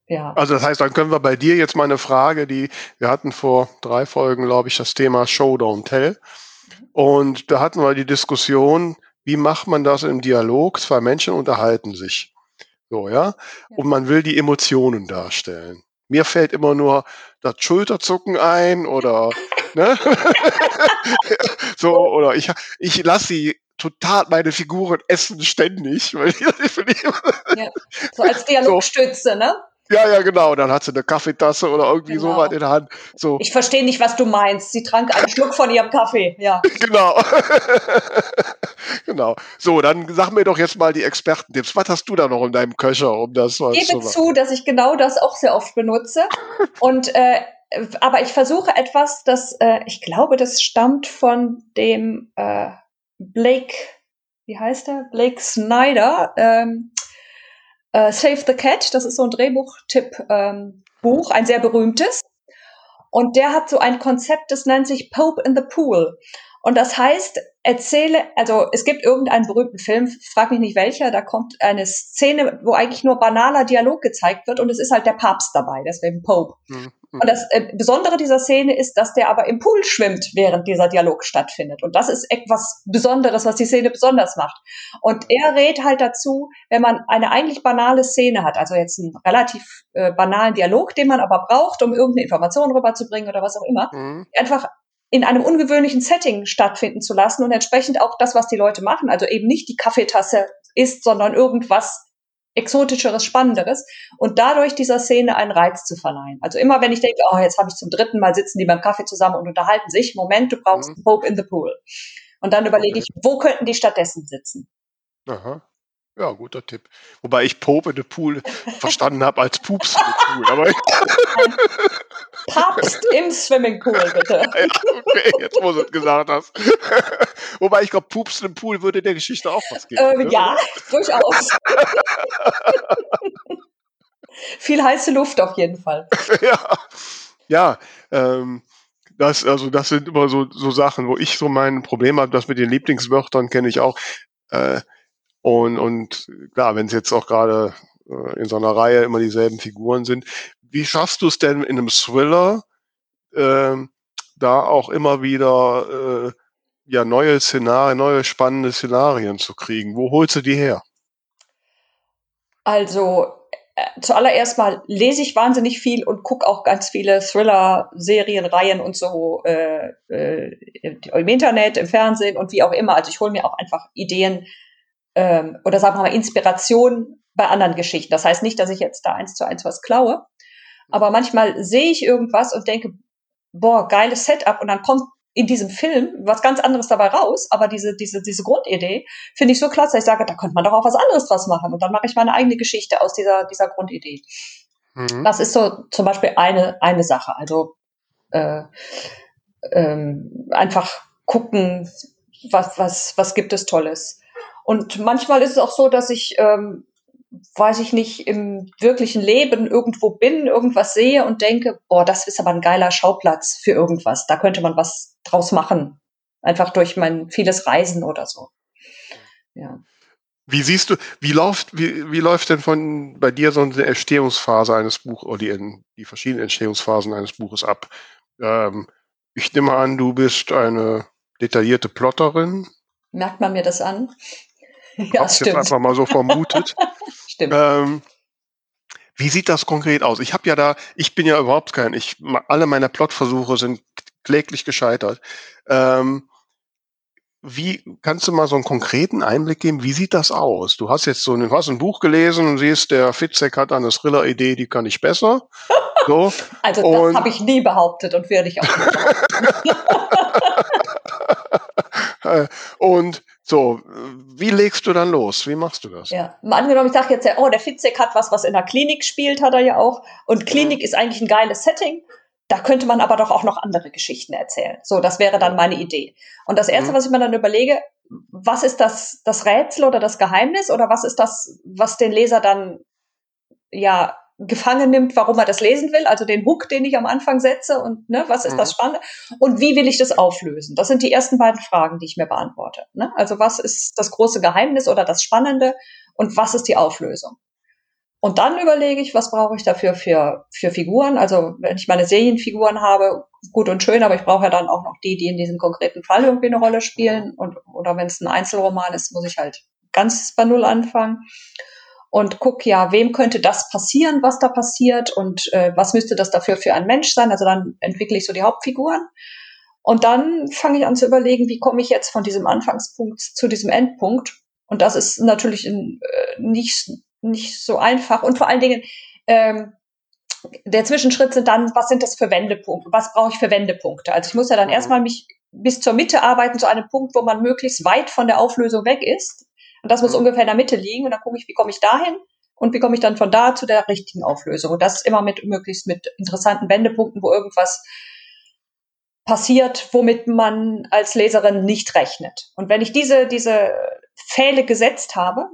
Ja. Also das heißt, dann können wir bei dir jetzt mal eine Frage, die wir hatten vor drei Folgen, glaube ich, das Thema Show Don't Tell. Und da hatten wir die Diskussion, wie macht man das im Dialog? Zwei Menschen unterhalten sich. So, ja. Und man will die Emotionen darstellen. Mir fällt immer nur das Schulterzucken ein oder, ne? *laughs* so, oder ich, ich lasse sie total meine Figuren essen ständig. Weil die, ja, so als Dialogstütze, so. ne? Ja, ja, genau. Dann hat sie eine Kaffeetasse oder irgendwie genau. sowas in der Hand. So. Ich verstehe nicht, was du meinst. Sie trank einen Schluck von ihrem Kaffee. Ja. *laughs* Genau. *laughs* genau. So, dann sag mir doch jetzt mal die Expertentipps. Was hast du da noch in deinem Köcher, um das Ich gebe zu, zu, dass ich genau das auch sehr oft benutze. *laughs* Und äh, aber ich versuche etwas, das äh, ich glaube, das stammt von dem äh, Blake, wie heißt der? Blake Snyder. Ähm, äh, Save the Cat, das ist so ein Drehbuchtipp-Buch, ähm, ein sehr berühmtes. Und der hat so ein Konzept, das nennt sich Pope in the Pool. Und das heißt, erzähle, also es gibt irgendeinen berühmten Film, frag mich nicht welcher, da kommt eine Szene, wo eigentlich nur banaler Dialog gezeigt wird und es ist halt der Papst dabei, deswegen Pope. Mhm. Und das äh, Besondere dieser Szene ist, dass der aber im Pool schwimmt, während dieser Dialog stattfindet. Und das ist etwas Besonderes, was die Szene besonders macht. Und er rät halt dazu, wenn man eine eigentlich banale Szene hat, also jetzt einen relativ äh, banalen Dialog, den man aber braucht, um irgendeine Information rüberzubringen oder was auch immer, mhm. einfach in einem ungewöhnlichen Setting stattfinden zu lassen und entsprechend auch das, was die Leute machen, also eben nicht die Kaffeetasse ist, sondern irgendwas exotischeres, spannenderes und dadurch dieser Szene einen Reiz zu verleihen. Also immer wenn ich denke, oh, jetzt habe ich zum dritten Mal sitzen die beim Kaffee zusammen und unterhalten sich, Moment, du brauchst mhm. Hope in the Pool. Und dann überlege ich, wo könnten die stattdessen sitzen? Aha. Ja, guter Tipp. Wobei ich Pope in the Pool verstanden habe als Pups in the Pool. Aber *laughs* Papst im Swimmingpool, bitte. *laughs* Ja, okay, jetzt wo du es gesagt hast. *laughs* Wobei ich glaube, Pups im Pool würde der Geschichte auch was geben. Äh, ne? Ja, durchaus. Viel heiße Luft auf jeden Fall. ja, ja ähm, das, also das sind immer so, so Sachen, wo ich so mein Problem habe. Das mit den Lieblingswörtern kenne ich auch. Äh, und, und klar, wenn es jetzt auch gerade äh, in so einer Reihe immer dieselben Figuren sind, wie schaffst du es denn in einem Thriller, äh, da auch immer wieder äh, ja neue Szenarien, neue spannende Szenarien zu kriegen? Wo holst du die her? Also äh, zuallererst mal lese ich wahnsinnig viel und gucke auch ganz viele Thriller-Serien, Reihen und so äh, äh, im Internet, im Fernsehen und wie auch immer. Also ich hole mir auch einfach Ideen ähm, oder sagen wir mal Inspiration bei anderen Geschichten. Das heißt nicht, dass ich jetzt da eins zu eins was klaue, aber manchmal sehe ich irgendwas und denke, boah, geiles Setup und dann kommt in diesem Film was ganz anderes dabei raus, aber diese, diese, diese Grundidee finde ich so klasse, ich sage, da könnte man doch auch was anderes draus machen und dann mache ich meine eigene Geschichte aus dieser, dieser Grundidee. Mhm. Das ist so zum Beispiel eine, eine Sache. Also äh, ähm, einfach gucken, was, was, was gibt es Tolles. Und manchmal ist es auch so, dass ich, ähm, weiß ich nicht, im wirklichen Leben irgendwo bin, irgendwas sehe und denke, boah, das ist aber ein geiler Schauplatz für irgendwas. Da könnte man was draus machen. Einfach durch mein vieles Reisen oder so. Ja. Wie siehst du, wie läuft, wie, wie läuft denn von bei dir so eine Entstehungsphase eines Buches oder die, die verschiedenen Entstehungsphasen eines Buches ab? Ähm, ich nehme an, du bist eine detaillierte Plotterin. Merkt man mir das an? *laughs* ja, Hab's stimmt. jetzt einfach mal so vermutet. *laughs* stimmt. Ähm, Wie sieht das konkret aus? Ich habe ja da, ich bin ja überhaupt kein, ich alle meine Plotversuche sind kläglich gescheitert. Ähm, wie kannst du mal so einen konkreten Einblick geben? Wie sieht das aus? Du hast jetzt so ein, hast ein Buch gelesen und siehst, der Fitzek hat eine Thriller-Idee, die kann ich besser. *laughs* So. Also das habe ich nie behauptet und werde ich auch nicht *laughs* Und so, wie legst du dann los? Wie machst du das? Ja, mal angenommen, ich sage jetzt ja, oh, der Fitzek hat was, was in der Klinik spielt, hat er ja auch. Und Klinik ja. ist eigentlich ein geiles Setting. Da könnte man aber doch auch noch andere Geschichten erzählen. So, das wäre dann meine Idee. Und das Erste, mhm. was ich mir dann überlege, was ist das, das Rätsel oder das Geheimnis oder was ist das, was den Leser dann ja gefangen nimmt, warum er das lesen will, also den Hook, den ich am Anfang setze und ne, was ist mhm. das Spannende und wie will ich das auflösen? Das sind die ersten beiden Fragen, die ich mir beantworte. Ne? Also was ist das große Geheimnis oder das Spannende und was ist die Auflösung? Und dann überlege ich, was brauche ich dafür für, für Figuren. Also wenn ich meine Serienfiguren habe, gut und schön, aber ich brauche ja dann auch noch die, die in diesem konkreten Fall irgendwie eine Rolle spielen. Und, oder wenn es ein Einzelroman ist, muss ich halt ganz bei Null anfangen und guck ja, wem könnte das passieren, was da passiert und äh, was müsste das dafür für ein Mensch sein. Also dann entwickle ich so die Hauptfiguren. Und dann fange ich an zu überlegen, wie komme ich jetzt von diesem Anfangspunkt zu diesem Endpunkt. Und das ist natürlich äh, nicht, nicht so einfach. Und vor allen Dingen, ähm, der Zwischenschritt sind dann, was sind das für Wendepunkte? Was brauche ich für Wendepunkte? Also ich muss ja dann mhm. erstmal mich bis zur Mitte arbeiten, zu einem Punkt, wo man möglichst weit von der Auflösung weg ist. Und das muss mhm. ungefähr in der Mitte liegen. Und dann gucke ich, wie komme ich dahin und wie komme ich dann von da zu der richtigen Auflösung. Und das immer mit möglichst mit interessanten Wendepunkten, wo irgendwas passiert, womit man als Leserin nicht rechnet. Und wenn ich diese, diese Pfähle gesetzt habe,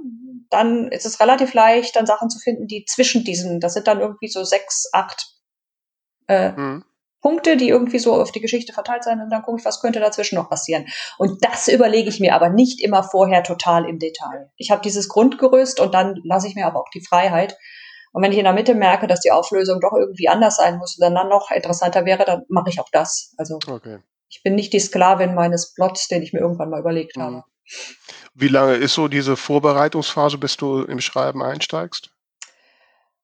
dann ist es relativ leicht, dann Sachen zu finden, die zwischen diesen, das sind dann irgendwie so sechs, acht äh, mhm. Punkte, die irgendwie so auf die Geschichte verteilt sein und dann gucke ich, was könnte dazwischen noch passieren. Und das überlege ich mir aber nicht immer vorher total im Detail. Ich habe dieses Grundgerüst und dann lasse ich mir aber auch die Freiheit. Und wenn ich in der Mitte merke, dass die Auflösung doch irgendwie anders sein muss, dann dann noch interessanter wäre, dann mache ich auch das. Also okay. ich bin nicht die Sklavin meines Plots, den ich mir irgendwann mal überlegt mhm. habe. Wie lange ist so diese Vorbereitungsphase, bis du im Schreiben einsteigst?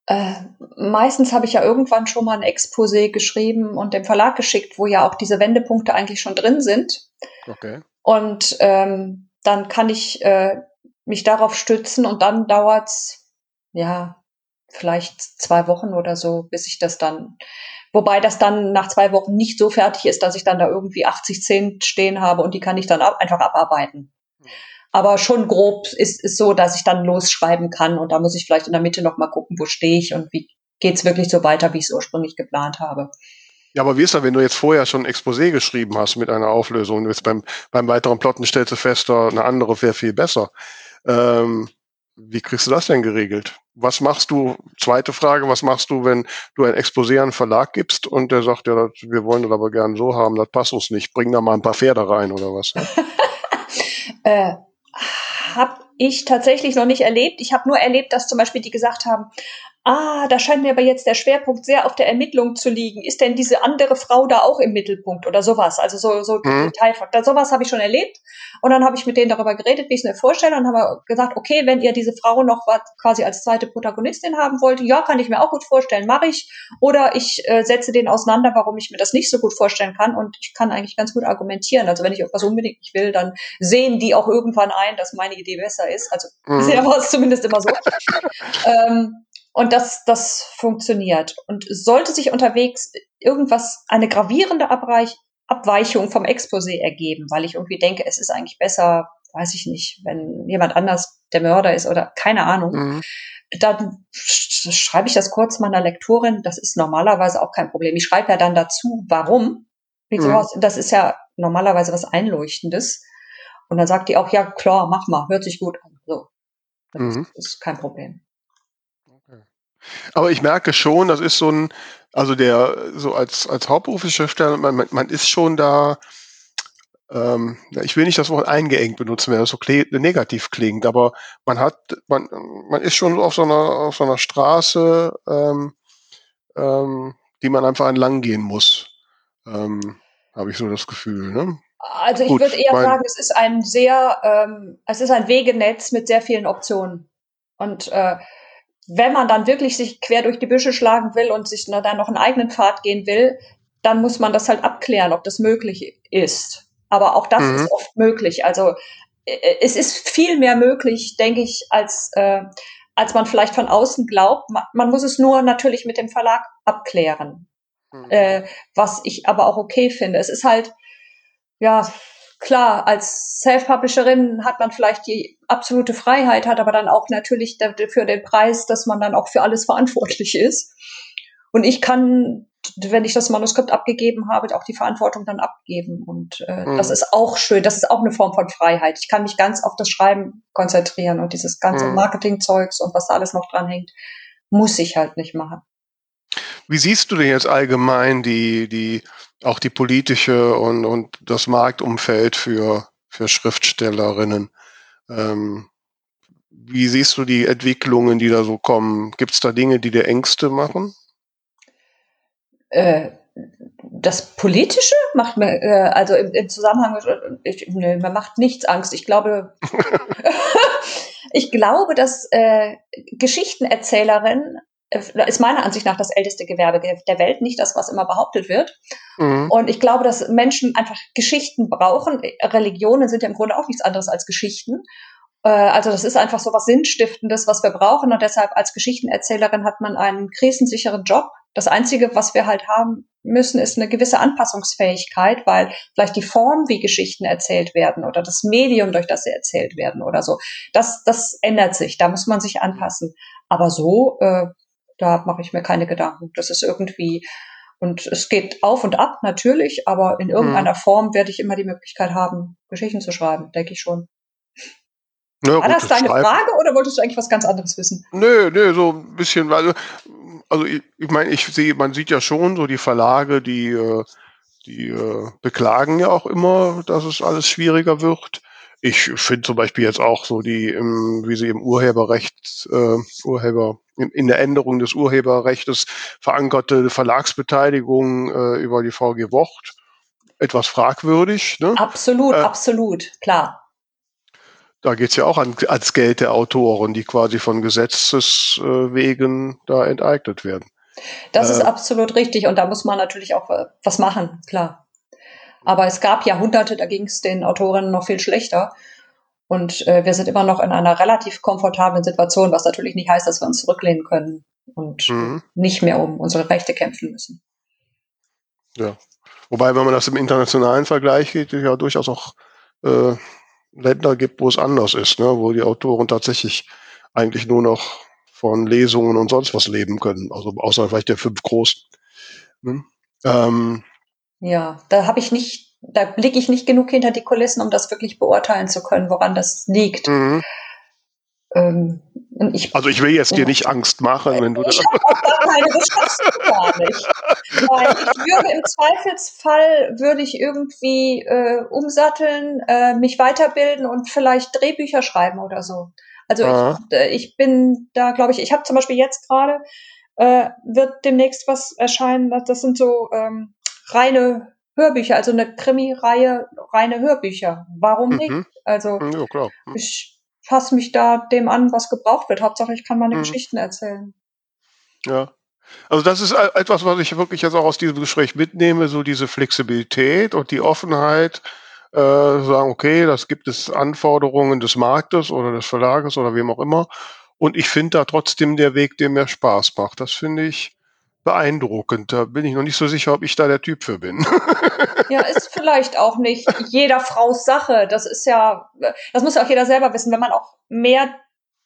Äh, meistens habe ich ja irgendwann schon mal ein Exposé geschrieben und dem Verlag geschickt, wo ja auch diese Wendepunkte eigentlich schon drin sind. Okay. Und ähm, dann kann ich äh, mich darauf stützen und dann dauert's ja vielleicht zwei Wochen oder so, bis ich das dann, wobei das dann nach zwei Wochen nicht so fertig ist, dass ich dann da irgendwie 80 10 stehen habe und die kann ich dann ab, einfach abarbeiten. Mhm. Aber schon grob ist es so, dass ich dann losschreiben kann und da muss ich vielleicht in der Mitte noch mal gucken, wo stehe ich und wie geht's wirklich so weiter, wie ich es ursprünglich geplant habe. Ja, aber wie ist das, wenn du jetzt vorher schon ein Exposé geschrieben hast mit einer Auflösung und jetzt beim, beim weiteren Plotten stellst du fest, eine andere wäre viel besser. Ähm, wie kriegst du das denn geregelt? Was machst du, zweite Frage, was machst du, wenn du ein Exposé an einen Verlag gibst und der sagt, ja, das, wir wollen das aber gern so haben, das passt uns nicht, bring da mal ein paar Pferde rein oder was? *laughs* *laughs* äh, habe ich tatsächlich noch nicht erlebt. Ich habe nur erlebt, dass zum Beispiel die gesagt haben, ah, da scheint mir aber jetzt der Schwerpunkt sehr auf der Ermittlung zu liegen. Ist denn diese andere Frau da auch im Mittelpunkt oder sowas? Also so, so mhm. Detailfaktor. Sowas habe ich schon erlebt. Und dann habe ich mit denen darüber geredet, wie ich es mir vorstelle. Und habe gesagt, okay, wenn ihr diese Frau noch quasi als zweite Protagonistin haben wollt, ja, kann ich mir auch gut vorstellen, mache ich. Oder ich äh, setze den auseinander, warum ich mir das nicht so gut vorstellen kann. Und ich kann eigentlich ganz gut argumentieren. Also wenn ich irgendwas unbedingt nicht will, dann sehen die auch irgendwann ein, dass meine Idee besser ist. Also mhm. *laughs* bisher war es zumindest immer so. *laughs* ähm, und das, das funktioniert. Und sollte sich unterwegs irgendwas, eine gravierende Abreich, Abweichung vom Exposé ergeben, weil ich irgendwie denke, es ist eigentlich besser, weiß ich nicht, wenn jemand anders der Mörder ist oder keine Ahnung, mhm. dann schreibe ich das kurz meiner Lektorin. Das ist normalerweise auch kein Problem. Ich schreibe ja dann dazu, warum. Mhm. Das ist ja normalerweise was Einleuchtendes. Und dann sagt die auch, ja klar, mach mal, hört sich gut an. So. Das mhm. ist kein Problem. Aber ich merke schon, das ist so ein, also der, so als, als hauptberuflicher Stelle, man, man ist schon da, ähm, ich will nicht das Wort eingeengt benutzen, wenn das so negativ klingt, aber man hat, man, man ist schon auf so einer, auf so einer Straße, ähm, ähm, die man einfach entlang gehen muss. Ähm, Habe ich so das Gefühl, ne? Also ich würde eher sagen, es ist ein sehr, ähm, es ist ein Wegenetz mit sehr vielen Optionen. Und äh, wenn man dann wirklich sich quer durch die Büsche schlagen will und sich dann noch einen eigenen Pfad gehen will, dann muss man das halt abklären, ob das möglich ist. Aber auch das mhm. ist oft möglich. Also äh, es ist viel mehr möglich, denke ich, als, äh, als man vielleicht von außen glaubt. Man, man muss es nur natürlich mit dem Verlag abklären. Mhm. Äh, was ich aber auch okay finde. Es ist halt, ja, klar, als Self-Publisherin hat man vielleicht die absolute Freiheit, hat aber dann auch natürlich dafür den Preis, dass man dann auch für alles verantwortlich ist. Und ich kann, wenn ich das Manuskript abgegeben habe, auch die Verantwortung dann abgeben. Und äh, mhm. das ist auch schön, das ist auch eine Form von Freiheit. Ich kann mich ganz auf das Schreiben konzentrieren und dieses ganze mhm. Marketing-Zeugs und was da alles noch dran hängt, muss ich halt nicht machen. Wie siehst du denn jetzt allgemein die, die, auch die politische und, und das Marktumfeld für, für Schriftstellerinnen? Ähm, wie siehst du die Entwicklungen, die da so kommen? Gibt es da Dinge, die dir Ängste machen? Äh, das Politische macht mir, äh, also im, im Zusammenhang, ich, nee, mir macht nichts Angst. Ich glaube, *laughs* *laughs* ich glaube, dass äh, Geschichtenerzählerinnen äh, ist meiner Ansicht nach das älteste Gewerbe der Welt, nicht das, was immer behauptet wird. Mhm. Und ich glaube, dass Menschen einfach Geschichten brauchen. Religionen sind ja im Grunde auch nichts anderes als Geschichten. Äh, also das ist einfach so was Sinnstiftendes, was wir brauchen. Und deshalb als Geschichtenerzählerin hat man einen krisensicheren Job. Das Einzige, was wir halt haben müssen, ist eine gewisse Anpassungsfähigkeit, weil vielleicht die Form, wie Geschichten erzählt werden oder das Medium, durch das sie erzählt werden oder so, das, das ändert sich. Da muss man sich anpassen. Aber so äh, da mache ich mir keine Gedanken. Das ist irgendwie, und es geht auf und ab natürlich, aber in irgendeiner mhm. Form werde ich immer die Möglichkeit haben, Geschichten zu schreiben, denke ich schon. Ja, War das deine Schreiben. Frage oder wolltest du eigentlich was ganz anderes wissen? Nö, nö, so ein bisschen, also, also ich, ich meine, ich sehe, man sieht ja schon so die Verlage, die, äh, die äh, beklagen ja auch immer, dass es alles schwieriger wird ich finde zum Beispiel jetzt auch so die, im, wie sie im Urheberrecht, äh, Urheber, in, in, der Änderung des Urheberrechts verankerte Verlagsbeteiligung äh, über die VG Wort etwas fragwürdig. Ne? Absolut, äh, absolut, klar. Da geht's ja auch an, ans Geld der Autoren, die quasi von Gesetzeswegen da enteignet werden. Das ist äh, absolut richtig und da muss man natürlich auch was machen, klar. Aber es gab Jahrhunderte, da ging es den Autorinnen noch viel schlechter. Und äh, wir sind immer noch in einer relativ komfortablen Situation, was natürlich nicht heißt, dass wir uns zurücklehnen können und mhm. nicht mehr um unsere Rechte kämpfen müssen. Ja. Wobei, wenn man das im internationalen Vergleich geht, ja durchaus auch äh, Länder gibt, wo es anders ist, ne? wo die Autoren tatsächlich eigentlich nur noch von Lesungen und sonst was leben können. Also außer vielleicht der fünf Großen. Ne? Ähm, ja, da habe ich nicht, da blicke ich nicht genug hinter die Kulissen, um das wirklich beurteilen zu können, woran das liegt. Mhm. Ähm, ich, also ich will jetzt ja. dir nicht Angst machen, wenn du ich das. Gar keine, das gar nicht. Weil ich würde im Zweifelsfall würde ich irgendwie äh, umsatteln, äh, mich weiterbilden und vielleicht Drehbücher schreiben oder so. Also ich, äh, ich bin da, glaube ich, ich habe zum Beispiel jetzt gerade äh, wird demnächst was erscheinen. Das sind so ähm, reine Hörbücher, also eine Krimi-Reihe, reine Hörbücher. Warum mhm. nicht? Also ja, klar. Mhm. ich fasse mich da dem an, was gebraucht wird. Hauptsache, ich kann meine mhm. Geschichten erzählen. Ja. Also das ist etwas, was ich wirklich jetzt auch aus diesem Gespräch mitnehme, so diese Flexibilität und die Offenheit, äh, sagen, okay, das gibt es Anforderungen des Marktes oder des Verlages oder wem auch immer. Und ich finde da trotzdem der Weg, der mir Spaß macht. Das finde ich, beeindruckend. Da bin ich noch nicht so sicher, ob ich da der Typ für bin. *laughs* Ja, ist vielleicht auch nicht jeder Frau's Sache. Das ist ja, das muss ja auch jeder selber wissen. Wenn man auch mehr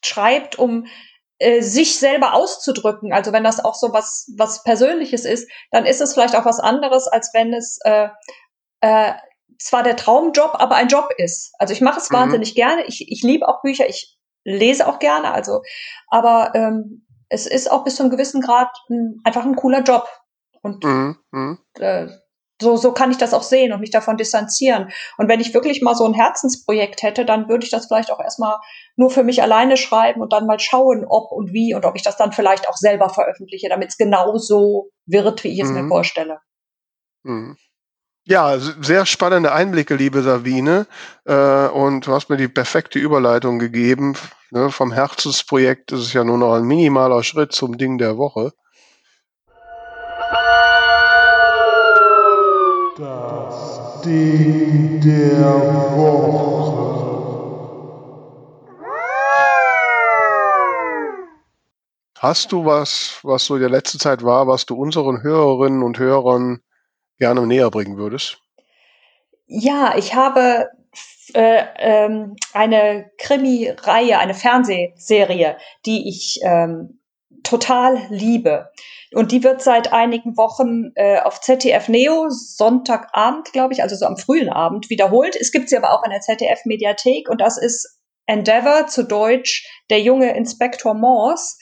schreibt, um äh, sich selber auszudrücken, also wenn das auch so was, was Persönliches ist, dann ist es vielleicht auch was anderes, als wenn es äh, äh, zwar der Traumjob, aber ein Job ist. Also ich mache es mhm. wahnsinnig gerne. Ich, ich liebe auch Bücher, ich lese auch gerne, also, aber ähm, es ist auch bis zu einem gewissen Grad ein, einfach ein cooler Job. Und mhm, mhm. äh, so, so kann ich das auch sehen und mich davon distanzieren. Und wenn ich wirklich mal so ein Herzensprojekt hätte, dann würde ich das vielleicht auch erstmal nur für mich alleine schreiben und dann mal schauen, ob und wie und ob ich das dann vielleicht auch selber veröffentliche, damit es genau so wird, wie ich es mhm. mir vorstelle. Mhm. Ja, sehr spannende Einblicke, liebe Sabine. Äh, und du hast mir die perfekte Überleitung gegeben Ne, vom Herzensprojekt ist es ja nur noch ein minimaler Schritt zum Ding der Woche. Das Ding der Woche. Hast du was, was so in der letzten Zeit war, was du unseren Hörerinnen und Hörern gerne näher bringen würdest? Ja, ich habe äh, ähm, eine Krimi-Reihe, eine Fernsehserie, die ich ähm, total liebe. Und die wird seit einigen Wochen äh, auf ZDF Neo Sonntagabend, glaube ich, also so am frühen Abend wiederholt. Es gibt sie aber auch in der ZDF Mediathek und das ist Endeavour zu Deutsch der junge Inspektor Morse.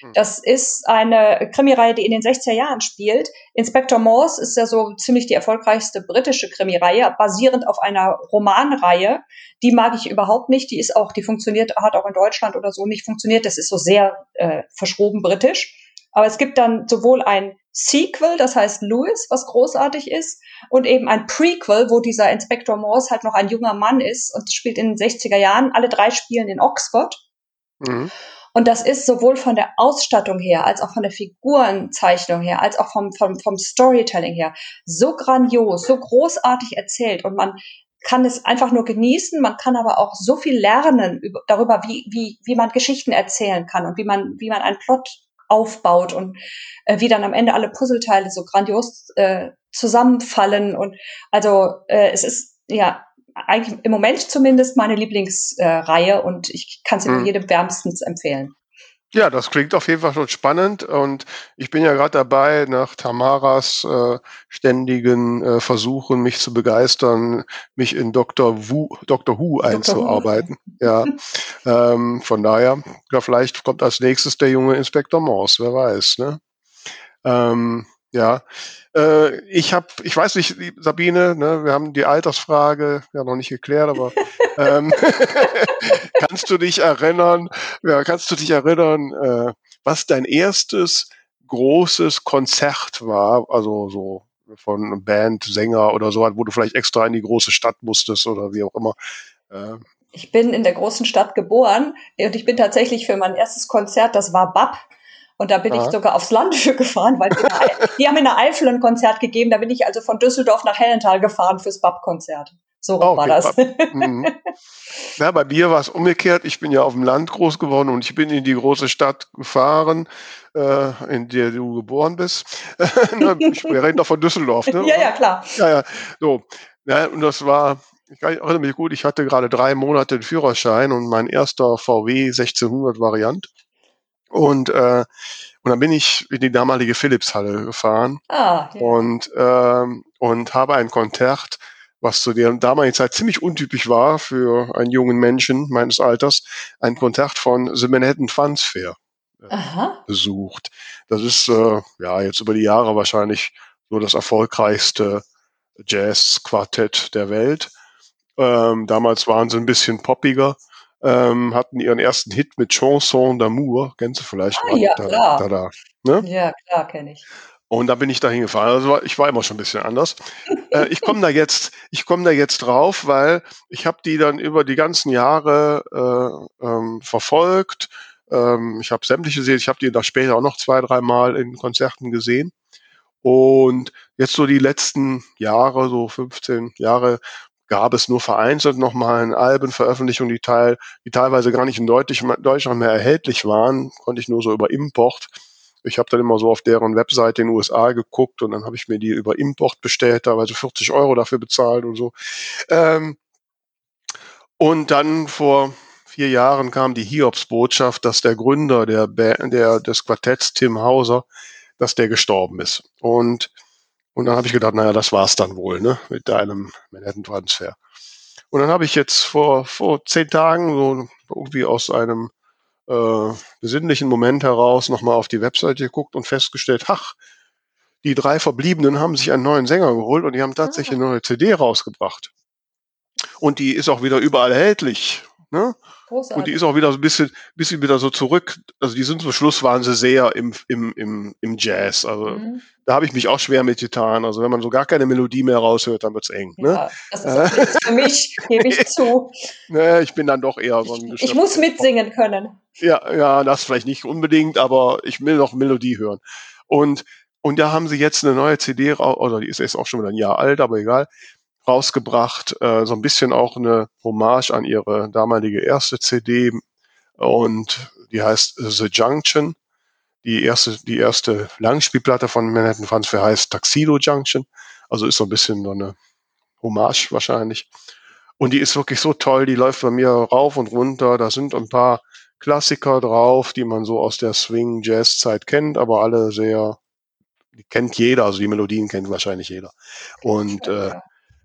Hm. Das ist eine Krimireihe, die in den 60er Jahren spielt. Inspector Morse ist ja so ziemlich die erfolgreichste britische Krimireihe, basierend auf einer Romanreihe. Die mag ich überhaupt nicht. Die ist auch, die funktioniert, hat auch in Deutschland oder so nicht funktioniert. Das ist so sehr äh, verschroben britisch. Aber es gibt dann sowohl ein Sequel, das heißt Lewis, was großartig ist, und eben ein Prequel, wo dieser Inspector Morse halt noch ein junger Mann ist und spielt in den 60er Jahren. Alle drei spielen in Oxford. Mhm. Und das ist sowohl von der Ausstattung her, als auch von der Figurenzeichnung her, als auch vom, vom, vom Storytelling her so grandios, so großartig erzählt. Und man kann es einfach nur genießen, man kann aber auch so viel lernen über, darüber, wie, wie, wie man Geschichten erzählen kann und wie man, wie man einen Plot aufbaut und äh, wie dann am Ende alle Puzzleteile so grandios äh, zusammenfallen. Und also äh, es ist ja eigentlich im Moment zumindest meine Lieblingsreihe und ich kann sie nur hm. jedem wärmstens empfehlen. Ja, das klingt auf jeden Fall schon spannend und ich bin ja gerade dabei, nach Tamaras äh, ständigen äh, Versuchen, mich zu begeistern, mich in Dr. Wu, Dr. Who einzuarbeiten. Who. Ja, *laughs* ähm, von daher, ja, vielleicht kommt als nächstes der junge Inspektor Morse, wer weiß. Ne? Ähm, ja, äh, ich habe, ich weiß nicht, Sabine, ne, wir haben die Altersfrage ja noch nicht geklärt, aber *laughs* ähm, *laughs* kannst du dich erinnern, ja, kannst du dich erinnern, äh, was dein erstes großes Konzert war, also so von Band, Sänger oder so, wo du vielleicht extra in die große Stadt musstest oder wie auch immer. Äh, ich bin in der großen Stadt geboren und ich bin tatsächlich für mein erstes Konzert, das war BAP, und da bin Aha. ich sogar aufs Land *laughs* gefahren, weil die, *laughs* die haben in der Eifel ein Konzert gegeben. Da bin ich also von Düsseldorf nach Hellenthal gefahren fürs BAP-Konzert. So oh, okay. war das. Mhm. Ja, bei mir war es umgekehrt. Ich bin ja auf dem Land groß geworden und ich bin in die große Stadt gefahren, äh, in der du geboren bist. *laughs* ich rede doch von Düsseldorf, ne? ja, ja, klar. Ja, ja. So. Ja, und das war, ich erinnere mich gut, ich hatte gerade drei Monate den Führerschein und mein erster VW 1600 Variant. Und, äh, und dann bin ich in die damalige Philips-Halle gefahren ah, ja. und, ähm, und habe ein Konzert, was zu der damaligen Zeit ziemlich untypisch war für einen jungen Menschen meines Alters, ein Konzert von The Manhattan Fair äh, besucht. Das ist äh, ja jetzt über die Jahre wahrscheinlich so das erfolgreichste Jazz-Quartett der Welt. Ähm, damals waren sie ein bisschen poppiger ähm, hatten ihren ersten Hit mit Chanson d'amour, kennst du vielleicht? Ah, ja, da, klar. Da, da, ne? Ja, klar, kenne ich. Und da bin ich da hingefahren. Also ich war immer schon ein bisschen anders. *laughs* äh, ich komme da jetzt, ich komme da jetzt drauf, weil ich habe die dann über die ganzen Jahre äh, ähm, verfolgt. Ähm, ich habe sämtliche gesehen. Ich habe die da später auch noch zwei, dreimal in Konzerten gesehen. Und jetzt so die letzten Jahre, so 15 Jahre, gab es nur vereinzelt nochmal eine Albenveröffentlichung, die, teil, die teilweise gar nicht in Deutschland mehr erhältlich waren, konnte ich nur so über Import. Ich habe dann immer so auf deren Webseite in den USA geguckt und dann habe ich mir die über Import bestellt, teilweise 40 Euro dafür bezahlt und so. Ähm, und dann vor vier Jahren kam die Hiobs-Botschaft, dass der Gründer der, der, des Quartetts, Tim Hauser, dass der gestorben ist. Und und dann habe ich gedacht, naja, das war's dann wohl, ne, mit deinem Manhattan-Transfer. Und dann habe ich jetzt vor, vor zehn Tagen so irgendwie aus einem äh, besinnlichen Moment heraus nochmal auf die Webseite geguckt und festgestellt, ach, die drei Verbliebenen haben sich einen neuen Sänger geholt und die haben tatsächlich eine neue CD rausgebracht. Und die ist auch wieder überall erhältlich. Ne? Großartig. Und die ist auch wieder so ein bisschen, bisschen wieder so zurück. Also die sind zum Schluss waren sie sehr im, im, im, im Jazz. Also mhm. da habe ich mich auch schwer mitgetan. Also wenn man so gar keine Melodie mehr raushört, dann wird's eng. Ne? Ja, das ist nichts für mich, *laughs* gebe ich zu. Ne, ich bin dann doch eher so ein Ich muss mitsingen können. Ja, ja, das vielleicht nicht unbedingt, aber ich will noch Melodie hören. Und, und da haben sie jetzt eine neue CD, raus, oder die ist jetzt auch schon wieder ein Jahr alt, aber egal, rausgebracht. Äh, so ein bisschen auch eine Hommage an ihre damalige erste CD. Und die heißt The Junction. Die erste, die erste Langspielplatte von Manhattan Transfer heißt Tuxedo Junction. Also ist so ein bisschen so eine Hommage wahrscheinlich. Und die ist wirklich so toll, die läuft bei mir rauf und runter. Da sind ein paar Klassiker drauf, die man so aus der Swing-Jazz-Zeit kennt, aber alle sehr, die kennt jeder, also die Melodien kennt wahrscheinlich jeder. Und äh,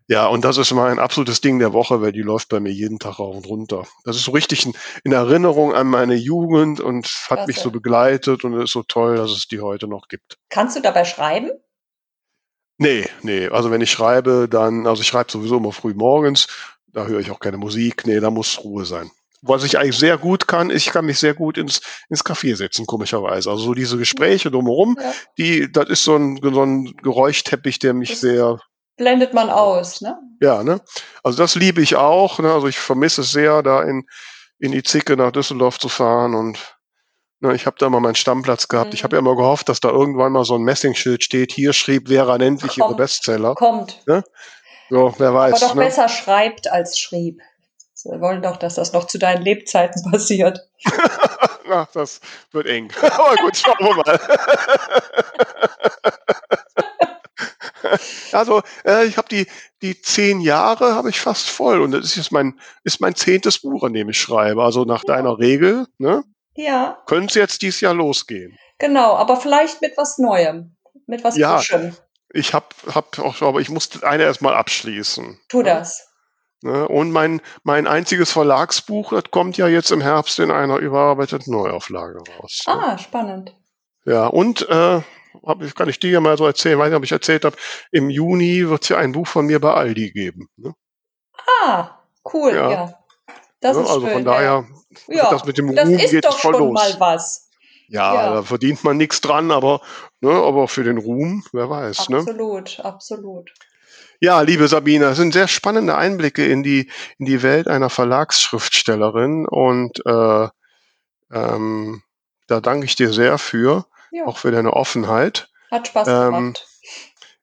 ja, und das ist mein absolutes Ding der Woche, weil die läuft bei mir jeden Tag rauf und runter. Das ist so richtig in, in Erinnerung an meine Jugend und hat Klasse. mich so begleitet und es ist so toll, dass es die heute noch gibt. Kannst du dabei schreiben? Nee, nee, also wenn ich schreibe, dann, also ich schreibe sowieso immer früh morgens, da höre ich auch keine Musik, nee, da muss Ruhe sein. Was ich eigentlich sehr gut kann, ich kann mich sehr gut ins, ins Café setzen, komischerweise. Also so diese Gespräche drumherum, Ja. die, das ist so ein, so ein Geräuschteppich, der mich sehr Blendet man aus, ne? Ja, ne? Also das liebe ich auch. Ne? Also ich vermisse es sehr, da in, in die Zicke nach Düsseldorf zu fahren und ne, ich habe da mal meinen Stammplatz gehabt. Ich Mhm. habe ja immer gehofft, dass da irgendwann mal so ein Messingschild steht. Hier schrieb Vera ihre Kommt. Bestseller. Kommt. So, wer Aber weiß. doch Ne? besser schreibt als schrieb. Wir wollen doch, dass das noch zu deinen Lebzeiten *laughs* passiert. Na, das wird eng. *laughs* Aber gut, schauen wir mal. *laughs* *laughs* Also, äh, ich habe die, die zehn Jahre habe ich fast voll und das ist jetzt mein, ist mein zehntes Buch, an dem ich schreibe. Also nach Ja. deiner Regel, ne, Ja, könnte es jetzt dieses Jahr losgehen. genau. Aber vielleicht mit was Neuem. Mit was Ja. Frischem. Ich habe hab auch, aber ich musste eine erstmal abschließen. Tu das. Ne? Und mein, mein einziges Verlagsbuch, das kommt ja jetzt im Herbst in einer überarbeiteten Neuauflage raus. ne? Ah, spannend. Ja, und äh, hab, kann ich dir ja mal so erzählen, weiß nicht, ob ich erzählt habe, im Juni wird es ja ein Buch von mir bei Aldi geben. Ne? Ah, cool, Ja. ja. Das Ne? ist also schön. von daher, ja. ja. das mit dem das Ruhm ist geht doch voll schon los. mal was. ja, ja. da verdient man nichts dran, aber, ne, aber für den Ruhm, wer weiß. Ne? Absolut, absolut. Ja, liebe Sabine, das sind sehr spannende Einblicke in die, in die Welt einer Verlagsschriftstellerin und äh, ähm, da danke ich dir sehr für, Ja, auch für deine Offenheit. hat Spaß ähm, gemacht.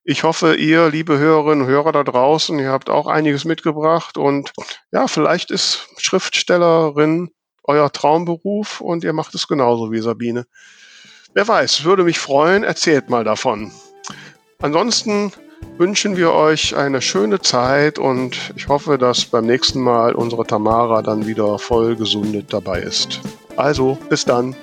Ich hoffe, ihr, liebe Hörerinnen und Hörer da draußen, ihr habt auch einiges mitgebracht und ja, vielleicht ist Schriftstellerin euer Traumberuf und ihr macht es genauso wie Sabine. Wer weiß, würde mich freuen, erzählt mal davon. Ansonsten wünschen wir euch eine schöne Zeit und ich hoffe, dass beim nächsten Mal unsere Tamara dann wieder voll gesundet dabei ist. Also, bis dann.